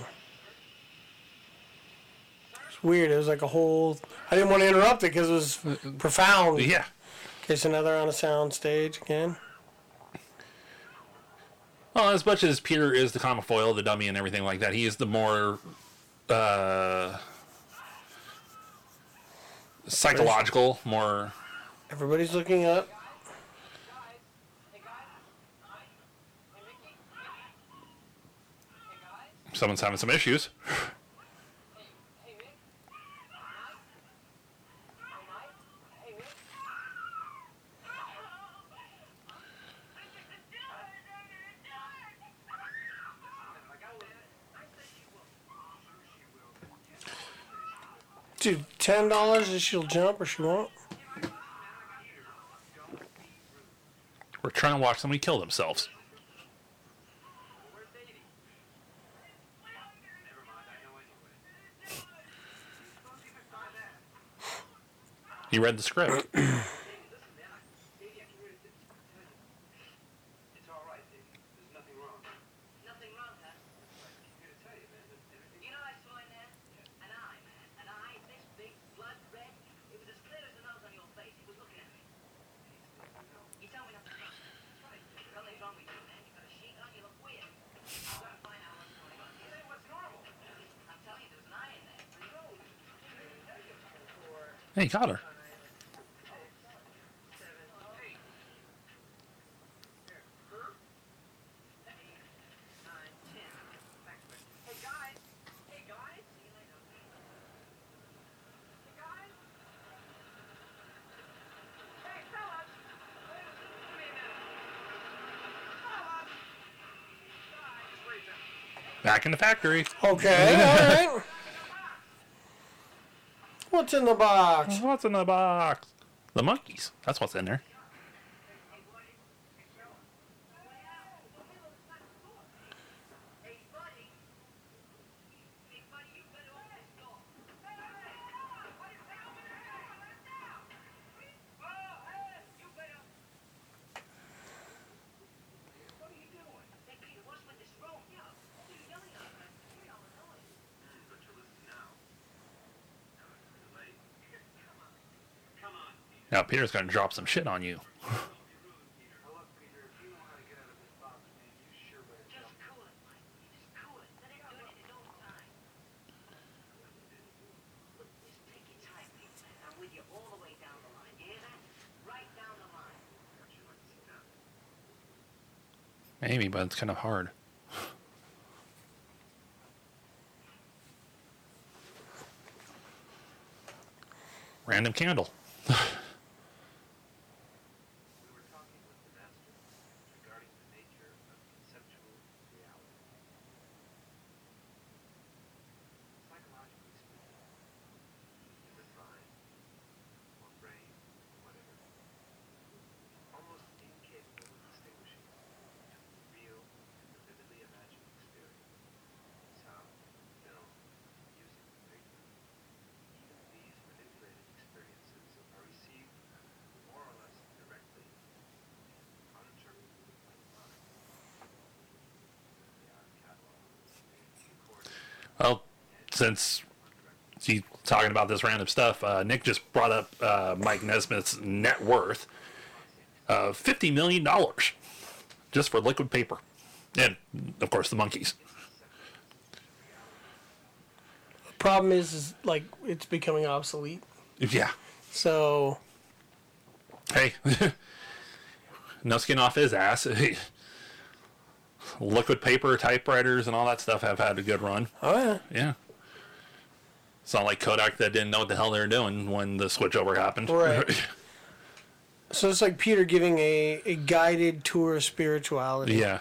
It's weird. It was like a whole. I didn't want to interrupt it because it was profound. Yeah. Okay, so now they're on a sound stage again. Well, as much as Peter is the comic foil, the dummy, and everything like that, he is the more uh, psychological, more. Everybody's looking up. Hey guys. Hey Mickey. Hey guys. Someone's having some issues. Hey, hey Mick. Mike. Hey Mike. Hey Mick. Dude, ten dollars and she'll jump or she won't. We're trying to watch somebody kill themselves. Nothing's read the script. (clears throat) man. You got a sheet on. You look weird. I've got to find out what's going on. You say what's normal? I'm telling you, there's an eye in there. Hey, got her. Hey guys! Hey guys! Hey guys! Hey fellas! Wait a give me a minute. Fellas! Guys, wait a minute. Back in the factory. Okay, (laughs) all right. What's in the box? What's in the box? The Monkees. That's what's in there. Hey, buddy. Hey, buddy, you better open this door. You better. What are you doing? Hey, Peter, what's with this room? Yeah. What are you yelling at? man? You're yelling noise. But you listen now. Now it's too late. Come on. Come on, Peter. Now Peter's gonna drop some shit on you. Don't be rude, Peter. Now look, Peter, if you know how to get out of this box, man, you sure better tell Just me. cool it, Mike. Just cool it. Let him do it in his own time. Look, just take your time, Peter. man. I'm with you all the way down the line. You hear that? Right down the line. Don't you like to sit down? Maybe, but it's kind of hard. Random candle. (laughs) We were talking with the master regarding the nature of conceptual reality. Psychologically speaking, human mind, or brain, or whatever, almost incapable of distinguishing between real and the vividly imagined experience. Sound, film, music, paper. Even these manipulated experiences are received more or less directly uninterpreted by the mind. They are cataloged, recorded, Well, since he's talking about this random stuff, uh, Nick just brought up uh, Mike Nesmith's net worth of fifty million dollars just for liquid paper, and of course the Monkees. The problem is, is like it's becoming obsolete. Yeah. So Hey, (laughs) no skin off his ass. (laughs) liquid paper typewriters and all that stuff have had a good run. oh yeah, Yeah. It's not like Kodak that didn't know what the hell they were doing when the switchover happened. Right. (laughs) so it's like Peter giving a, a guided tour of spirituality. yeah.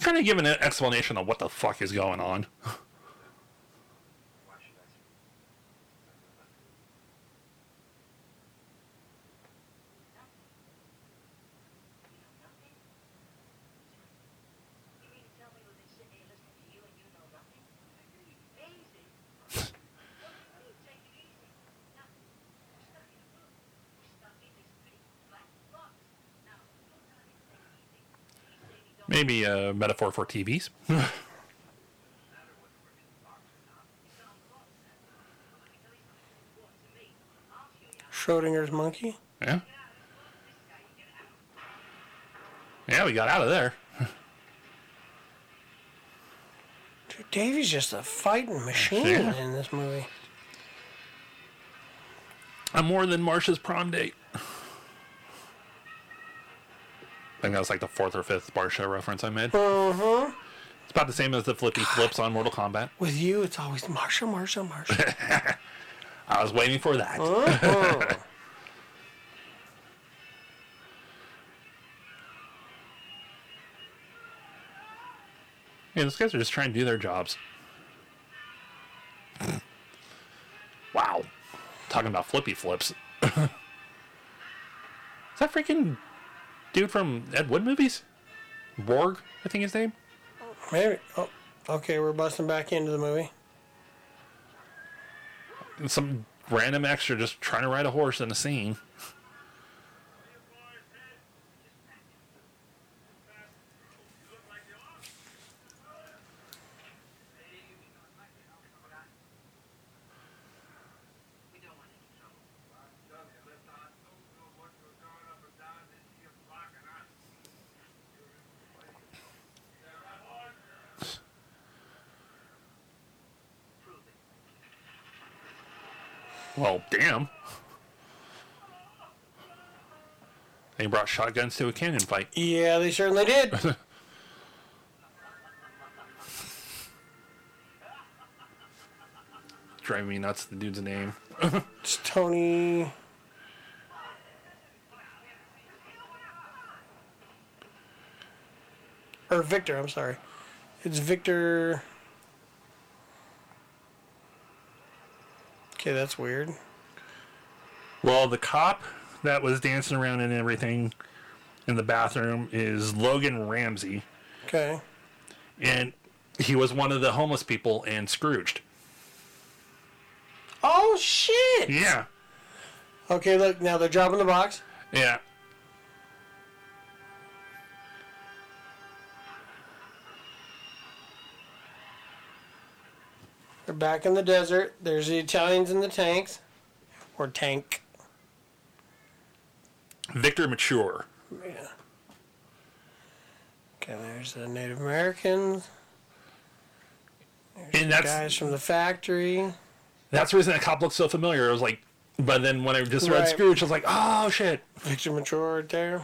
Kind of giving an explanation of what the fuck is going on. (laughs) why should I speak? You mean to tell me we've been sitting here listening to you and you know nothing? Easy. What do you mean, take it easy? Nothing. We're stuck in a room. We're stuck in this big black box. Now, don't tell me to take it easy. You say we don't Maybe a metaphor for TVs. (laughs) Schrodinger's monkey. Yeah. Yeah, we got out of there. Dude, Davy's just a fighting machine Yeah. in this movie. I'm more than Marcia's prom date. Think that was like the fourth or fifth Marcia reference I made. Uh huh. It's about the same as the flippy flips on Mortal Kombat. With you, it's always Marcia, Marcia, Marcia. (laughs) I was waiting for that. Uh-huh. (laughs) Yeah, those guys are just trying to do their jobs. wow. Talking about flippy flips. (laughs) Is that freaking dude from Ed Wood movies? Borg, I think his name. Maybe. Oh, okay, we're busting back into the movie. Some random extra just trying to ride a horse in a scene. They brought shotguns to a cannon fight. Yeah, they certainly did. (laughs) Driving me nuts, the dude's name. (laughs) it's Tony. Or Victor, I'm sorry. It's Victor. Okay, that's weird. Well, the cop that was dancing around and everything in the bathroom is Logan Ramsey, Okay. and he was one of the homeless people in Scrooged. Oh, shit! Yeah, Okay, look, now they're dropping the box. yeah. They're back in the desert. There's the Italians in the tanks. Or tank. Victor Mature. Yeah. Okay, there's the Native Americans. And that's Guys from the factory. that's the reason that cop looked so familiar. I was like, but then when I just read Right. Scrooge, I was like, oh shit. Victor Mature right there.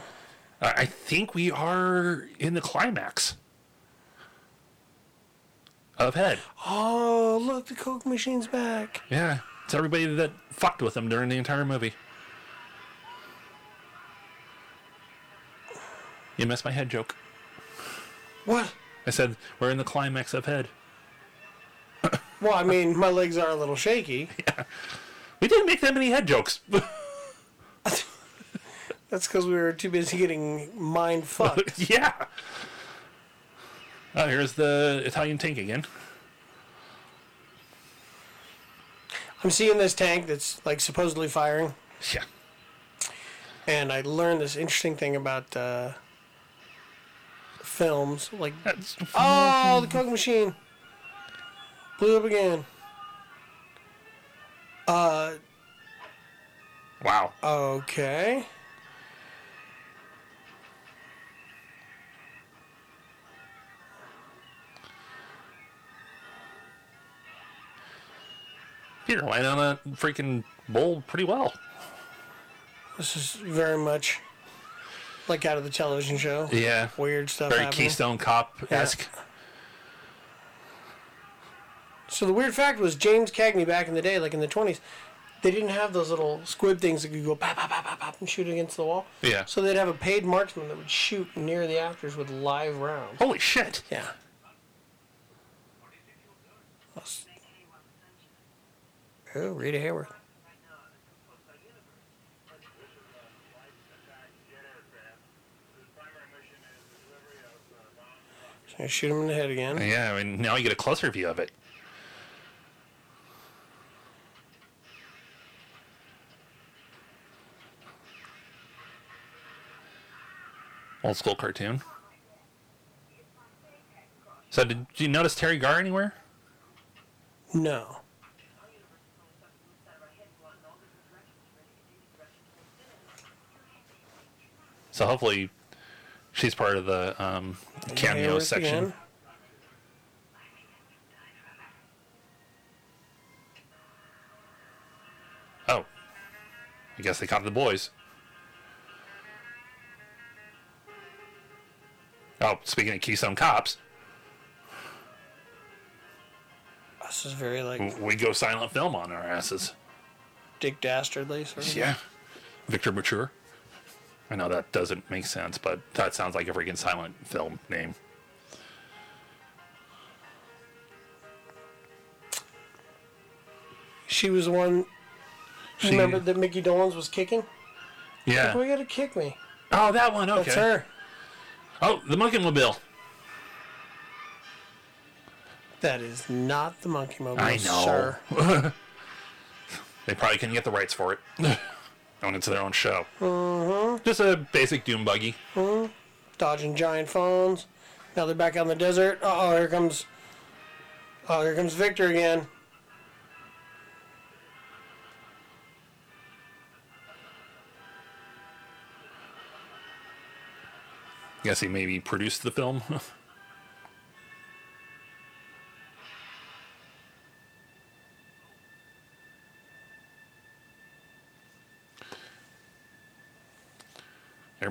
I I think we are in the climax of Head. Oh, look, the Coke machine's back. Yeah, it's everybody that fucked with him during the entire movie. You missed my head joke. What? I said we're in the climax of Head. (coughs) Well, I mean, my legs are a little shaky. (laughs) Yeah. We didn't make that many head jokes. (laughs) That's because we were too busy getting mind (laughs) fucked. yeah. Oh, here's the Italian tank again. I'm seeing this tank that's like supposedly firing, Yeah. and I learned this interesting thing about uh, films. Like, That's, oh, the Coke machine blew up again. Uh, wow. okay. Peter landed on a freaking bowl pretty well. This is very much like out of the television show. Yeah. Weird stuff Very happening. Keystone Cop esque. So the weird fact was James Cagney back in the day, like in the twenties, they didn't have those little squib things that could go pop, pop, pop, pop, pop and shoot against the wall. Yeah. So they'd have a paid marksman that would shoot near the actors with live rounds. Holy shit. Yeah. Oh, Rita Hayworth. So I shoot him in the head again. Yeah, I mean, now you get a closer view of it. Old school cartoon. So did you notice Teri Garr anywhere? No. So hopefully she's part of the um, cameo section. again. Oh. I guess they caught the boys. Oh, speaking of Keystone Cops, This is very like we go silent film on our asses. Dick Dastardly. Sort of. Yeah. Victor Mature. I know that doesn't make sense, but that sounds like a freaking silent film name. She was the one. She- Remember that Mickey Dolenz was kicking? Yeah. Why you gotta kick me? Oh, that one. Okay. That's her. Oh, the Monkeemobile. That is not the Monkeemobile, I know. sir. (laughs) They probably couldn't get the rights for it. (laughs) Own it to their own show. Mm-hmm. Just a basic Doom buggy. Mm-hmm. Dodging giant phones. Now they're back out in the desert. Oh, here comes. Oh, here comes Victor again. Guess he maybe produced the film. (laughs)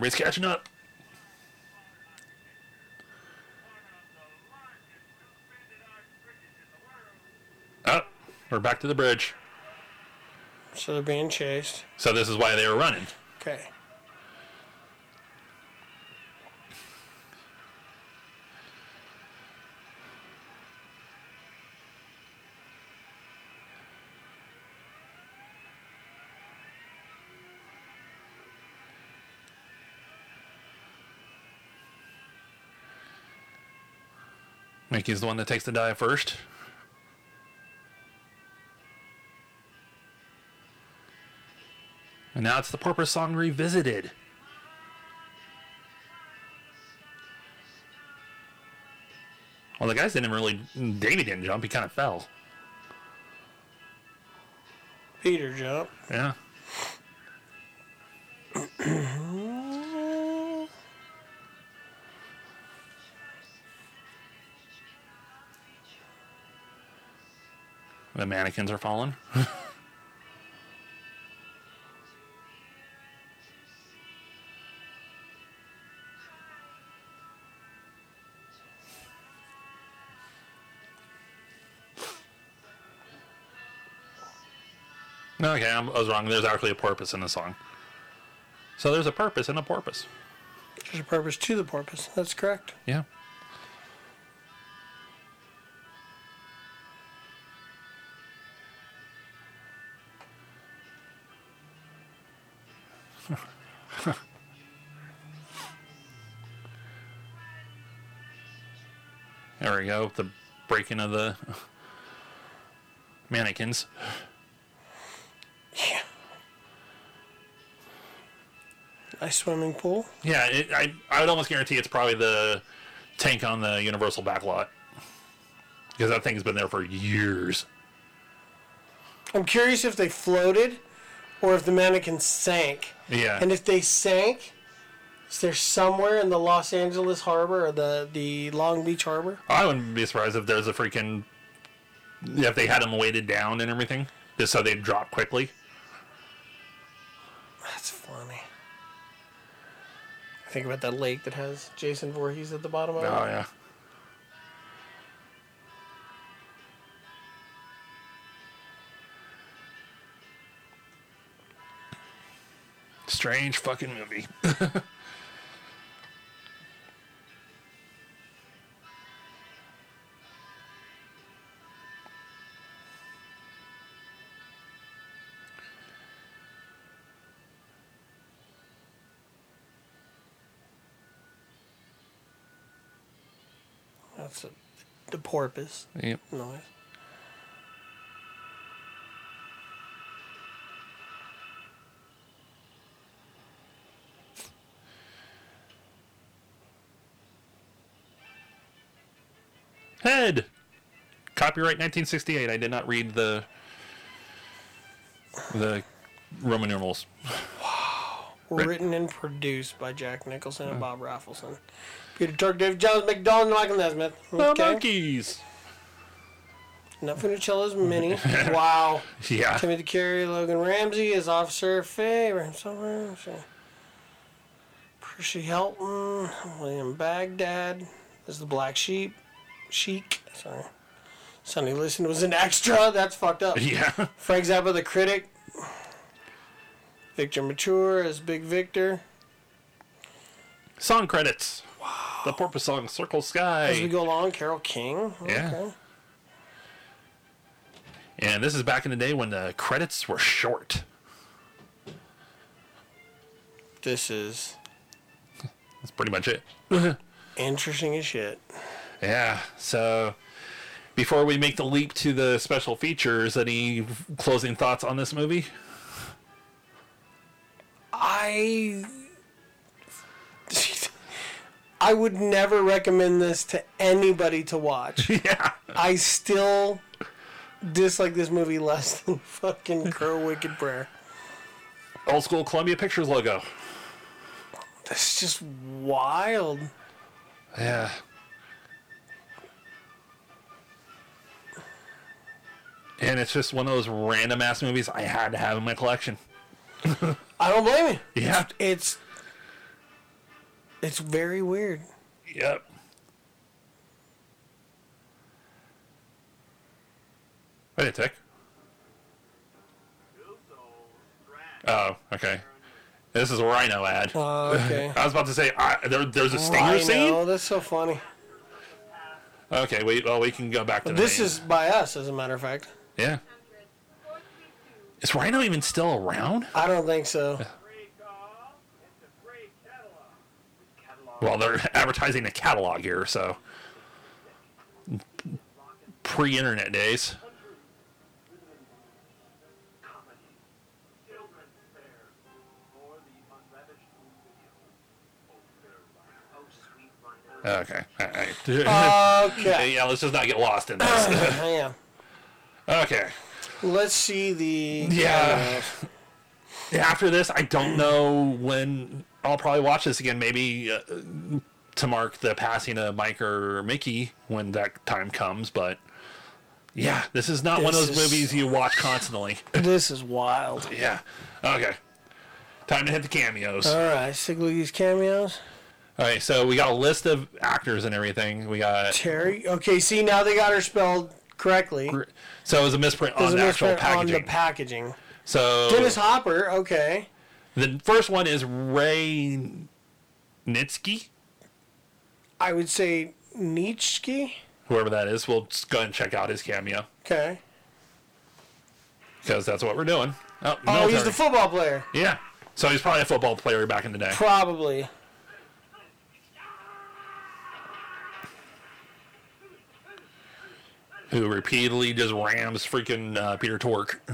Everybody's catching up. Oh, we're back to the bridge. So they're being chased. So this is why they were running. Okay. Mickey's the one that takes the dive first. And now it's the Porpoise song revisited. Well, the guys didn't really. Davy didn't jump, he kind of fell. Peter jump. Yeah. (clears throat) The mannequins are falling. (laughs) okay, I'm- I was wrong. There's actually a porpoise in the song. So there's a purpose in a porpoise. There's a purpose to the porpoise. That's correct. Yeah. There we go. The breaking of the mannequins. Yeah. Nice swimming pool. Yeah, it, I I would almost guarantee it's probably the tank on the Universal backlot because that thing's been there for years. I'm curious if they floated or if the mannequin sank. Yeah. And if they sank, is there somewhere in the Los Angeles harbor or the, the Long Beach harbor? I wouldn't be surprised if there's a freaking if they had them weighted down and everything, just so they'd drop quickly. That's funny. I think about that lake that has Jason Voorhees at the bottom of Oh it. Oh, yeah. Strange fucking movie. (laughs) porpoise Yep. noise. Head. Copyright 1968. I did not read the the Roman numerals. (laughs) Written and produced by Jack Nicholson and Bob Rafelson. Peter Tork, Dave Jones, McDonald, and Michael Nesmith. The Monkees. Not Funicello's Minnie. (laughs) wow. Yeah. Timothy Carey, Logan Ramsey as Officer Faye, Percy Helton, William Bagdad is the Black Sheep, Sheik. Sorry. Sonny Liston was an extra. That's fucked up. (laughs) Yeah. Frank Zappa, the critic. Victor Mature as Big Victor. Song credits. Wow. The Porpoise song Circle Sky. As we go along, Carole King. Yeah. Okay. And this is back in the day when the credits were short. This is (laughs) That's pretty much it. (laughs) interesting as shit. Yeah. So before we make the leap to the special features, any closing thoughts on this movie? I (laughs) I would never recommend this to anybody to watch. (laughs) yeah. I still dislike this movie less (laughs) than fucking Crow Wicked Prayer. Old school Columbia Pictures logo. That's just wild. Yeah. And it's just one of those random ass movies I had to have in my collection. I don't blame you. Yeah. It's it's very weird. Yep. Wait a tick. Oh, okay. This is a rhino ad. Oh, okay. (laughs) I was about to say I, there, there's a stinger I scene. know, that's so funny. Okay, wait. Well, we can go back to the This name. is by us, as a matter of fact. yeah. Is Rhino even still around? I don't think so. Well, they're advertising a catalog here, so pre-internet days. Okay. All right. Okay. (laughs) yeah, let's just not get lost in this. (clears throat) yeah. okay. Let's see the. Yeah. After this, I don't know when I'll probably watch this again. Maybe uh, to mark the passing of Mike or Micky when that time comes. But yeah, this is not one of those is- movies you watch constantly. This is wild. yeah. Okay. Time to hit the cameos. All right, stick with these cameos. All right, so we got a list of actors and everything. We got Teri. Okay, see now they got her spelled correctly. so it was a misprint There's on a the actual misprint on packaging. the packaging. so Dennis Hopper. Okay. the first one is Ray Nitschke, I would say Nietzsche. whoever that is. We'll just go and check out his cameo. Okay. because that's what we're doing. Oh, Oh, he's military. the football player. yeah. So he's probably a football player back in the day. Probably. Who repeatedly just rams freaking uh, Peter Tork. (laughs)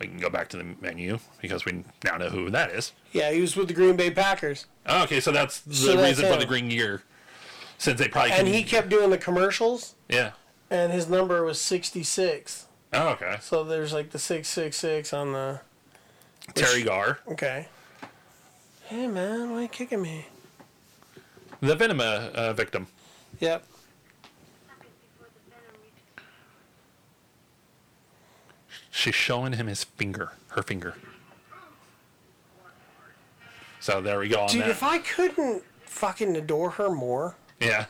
we can go back to the menu because we now know who that is. Yeah, he was with the Green Bay Packers, Oh, okay, so that's the So that's reason for the green gear. Since they probably and he kept doing the commercials, yeah. and his number was sixty-six. Oh, okay. So there's like the six six six on the. Teri Garr, Okay. Hey man, why are you kicking me? the Venom uh, victim. Yep. She's showing him his finger, her finger. So there we go on Dude, that. if I couldn't fucking adore her more, yeah.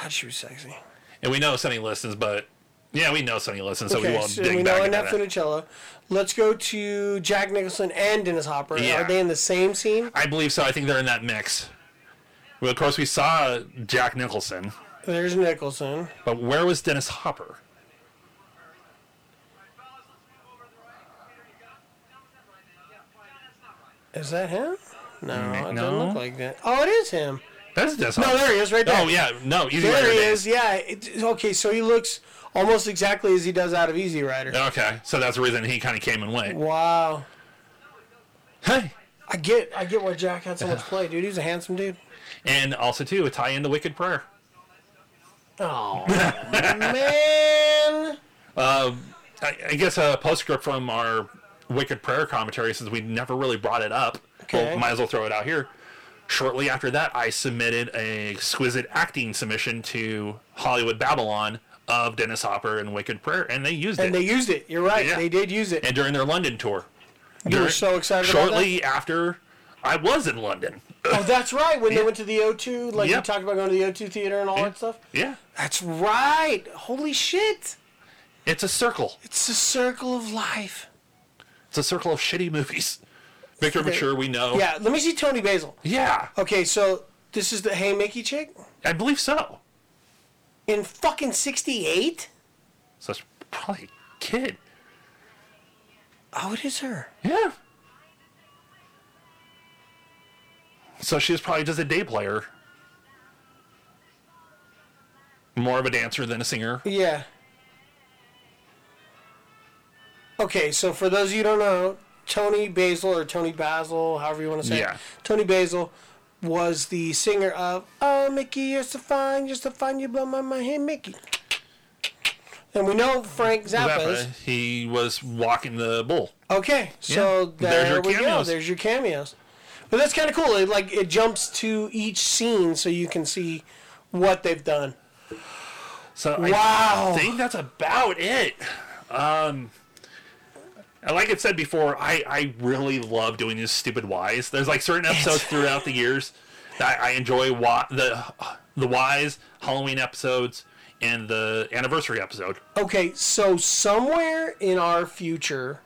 God, she was sexy. And we know Sonny Liston, but yeah, we know Sonny Liston, so we okay, won't so dig we back know enough that. Funicello. Let's go to Jack Nicholson and Dennis Hopper. Yeah. Are they in the same scene? I believe so. I think they're in that mix. Well, of course, we saw Jack Nicholson, There's Nicholson. but where was Dennis Hopper? Is that him? No, it doesn't no. look like that. Oh, it is him. That's Dennis No, there he is, right there. Oh yeah, no, Easy Rider. There Rider he days. is. Yeah. It, okay, so he looks almost exactly as he does out of Easy Rider. Okay, so that's the reason he kind of came and went. Wow. Hey, I get, I get why Jack had so much play, dude. He's a handsome dude. And also too, a tie the Wicked Prayer. Oh (laughs) man. Um, I, I guess a postscript from our Wicked Prayer commentary, since we never really brought it up. Okay. Well, might as well throw it out here. Shortly after that, I submitted a exquisite acting submission to Hollywood Babble-On of Dennis Hopper and Wicked Prayer, and they used And it. And they used it. You're right. Yeah. They did use it. and during their London tour. You were so excited about Shortly after I was in London. Oh, that's right. When Yeah. they went to the O2, like Yep. you talked about going to the O2 theater and all that stuff. Yeah. That's right. Holy shit. It's a circle. It's a circle of life. It's a circle of shitty movies. (laughs) Victor Okay. Mature, we know. Yeah, let me see Toni Basil. Yeah. Okay, so this is the Hey Mickey chick I believe so. in fucking 68? So it's probably a kid. Oh, it is her. Yeah. So she was probably just a day player. More of a dancer than a singer. Yeah. Okay, so for those of you who don't know, Toni Basil or Toni Basil, however you want to say Yeah. it, Toni Basil was the singer of Oh Mickey, you're so fine, you're so fine, you blow my mind, hey Mickey. And we know Frank Zappa Zappa, he was walking the bull. Okay, so Yeah. there There's we go. There's your cameos. But that's kind of cool. It, like it jumps to each scene so you can see what they've done. So Wow. I think that's about it. Um, and like I've said before, I, I really love doing these stupid whys. There's like certain episodes throughout the years that I enjoy. Why, the the whys, Halloween episodes, and the anniversary episode. Okay, so somewhere in our future,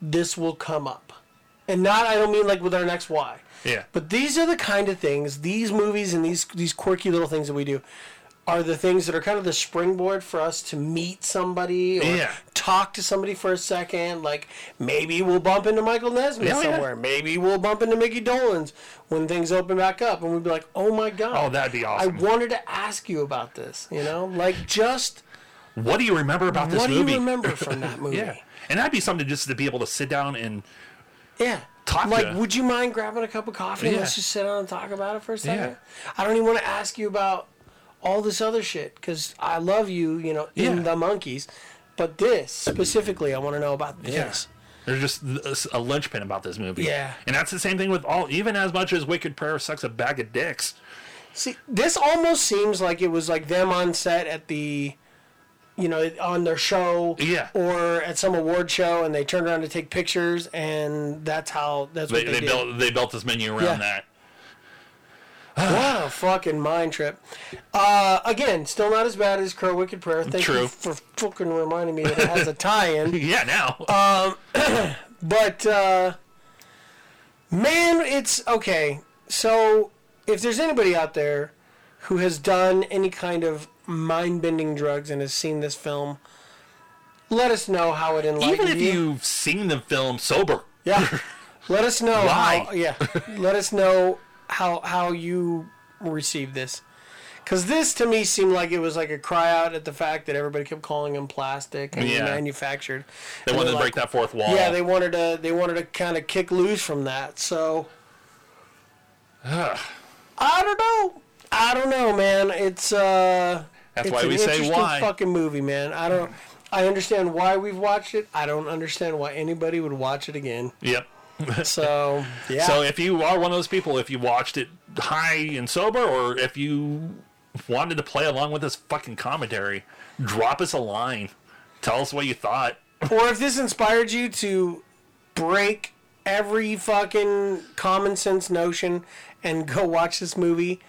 this will come up. And not, I don't mean like with our next Y. Yeah. But these are the kind of things, these movies and these these quirky little things that we do, are the things that are kind of the springboard for us to meet somebody or Yeah. talk to somebody for a second. Like maybe we'll bump into Michael Nesmith Yeah, oh, yeah. somewhere. Maybe we'll bump into Micky Dolenz when things open back up, and we'd be like, "Oh my god!" Oh, that'd be awesome! I wanted to ask you about this. You know, like just What do you remember about this what movie? do you remember from that (laughs) movie? Yeah, and that'd be something just to be able to sit down and Yeah. Talk like, would you mind grabbing a cup of coffee and Yeah. let's just sit down and talk about it for a second? Yeah. I don't even want to ask you about all this other shit because I love you, you know, in the Monkees. But this specifically, I want to know about this. There's just a linchpin about this movie. Yeah. And that's the same thing with all, even as much as Wicked Prayer sucks a bag of dicks. See, this almost seems like it was like them on set at the, you know, on their show, Yeah. or at some award show, and they turned around to take pictures, and that's how that's They, what they, they did. built they built this menu around Yeah. that. (sighs) What a fucking mind trip. Uh, again, still not as bad as Crow Wicked Prayer. Thank True. you for fucking reminding me that it has a tie-in. (laughs) Yeah, now. (laughs) (clears throat) But uh, man, it's okay. So if there's anybody out there who has done any kind of mind-bending drugs and has seen this film, let us know how it enlightened even if you. you've seen the film sober, Yeah. (laughs) Let us know Why? how. Yeah. (laughs) Let us know how how you received this. Because this to me seemed like it was like a cry out at the fact that everybody kept calling him plastic and Yeah. manufactured. they And wanted to they're break that fourth wall. Yeah, they wanted to. They wanted to kind of kick loose from that. So (sighs) I don't know. I don't know, man. It's uh. That's it's why we say why. Fucking movie, man. I don't. I understand why we've watched it. I don't understand why anybody would watch it again. Yep. (laughs) So yeah. So if you are one of those people, if you watched it high and sober, or if you wanted to play along with this fucking commentary, drop us a line. Tell us what you thought. (laughs) or if this inspired you to break every fucking common sense notion and go watch this movie,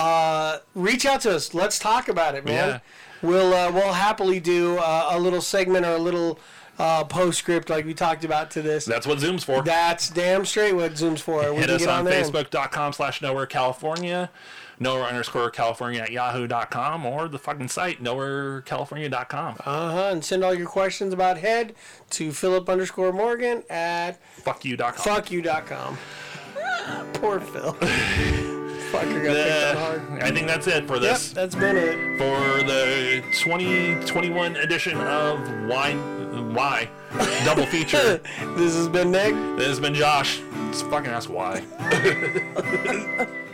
uh, reach out to us. Let's talk about it, man. Yeah. We'll uh, we'll happily do uh, a little segment or a little uh, postscript like we talked about to this. That's what Zoom's for. That's damn straight what Zoom's for. We Hit can us get on and- Facebook.com slash Nowhere California, Nowhere underscore California at Yahoo.com, or the fucking site, NowhereCalifornia.com. Uh-huh, and send all your questions about head to Philip underscore Morgan at FuckYou.com. fuckyou.com. (laughs) Poor Phil. (laughs) Fucker got picked on hard. I think that's it for Yep, this. that's been it. For the 2021 edition of Why, Why? Double feature. (laughs) This has been Nick. this has been Josh. It's fucking ask why. (laughs)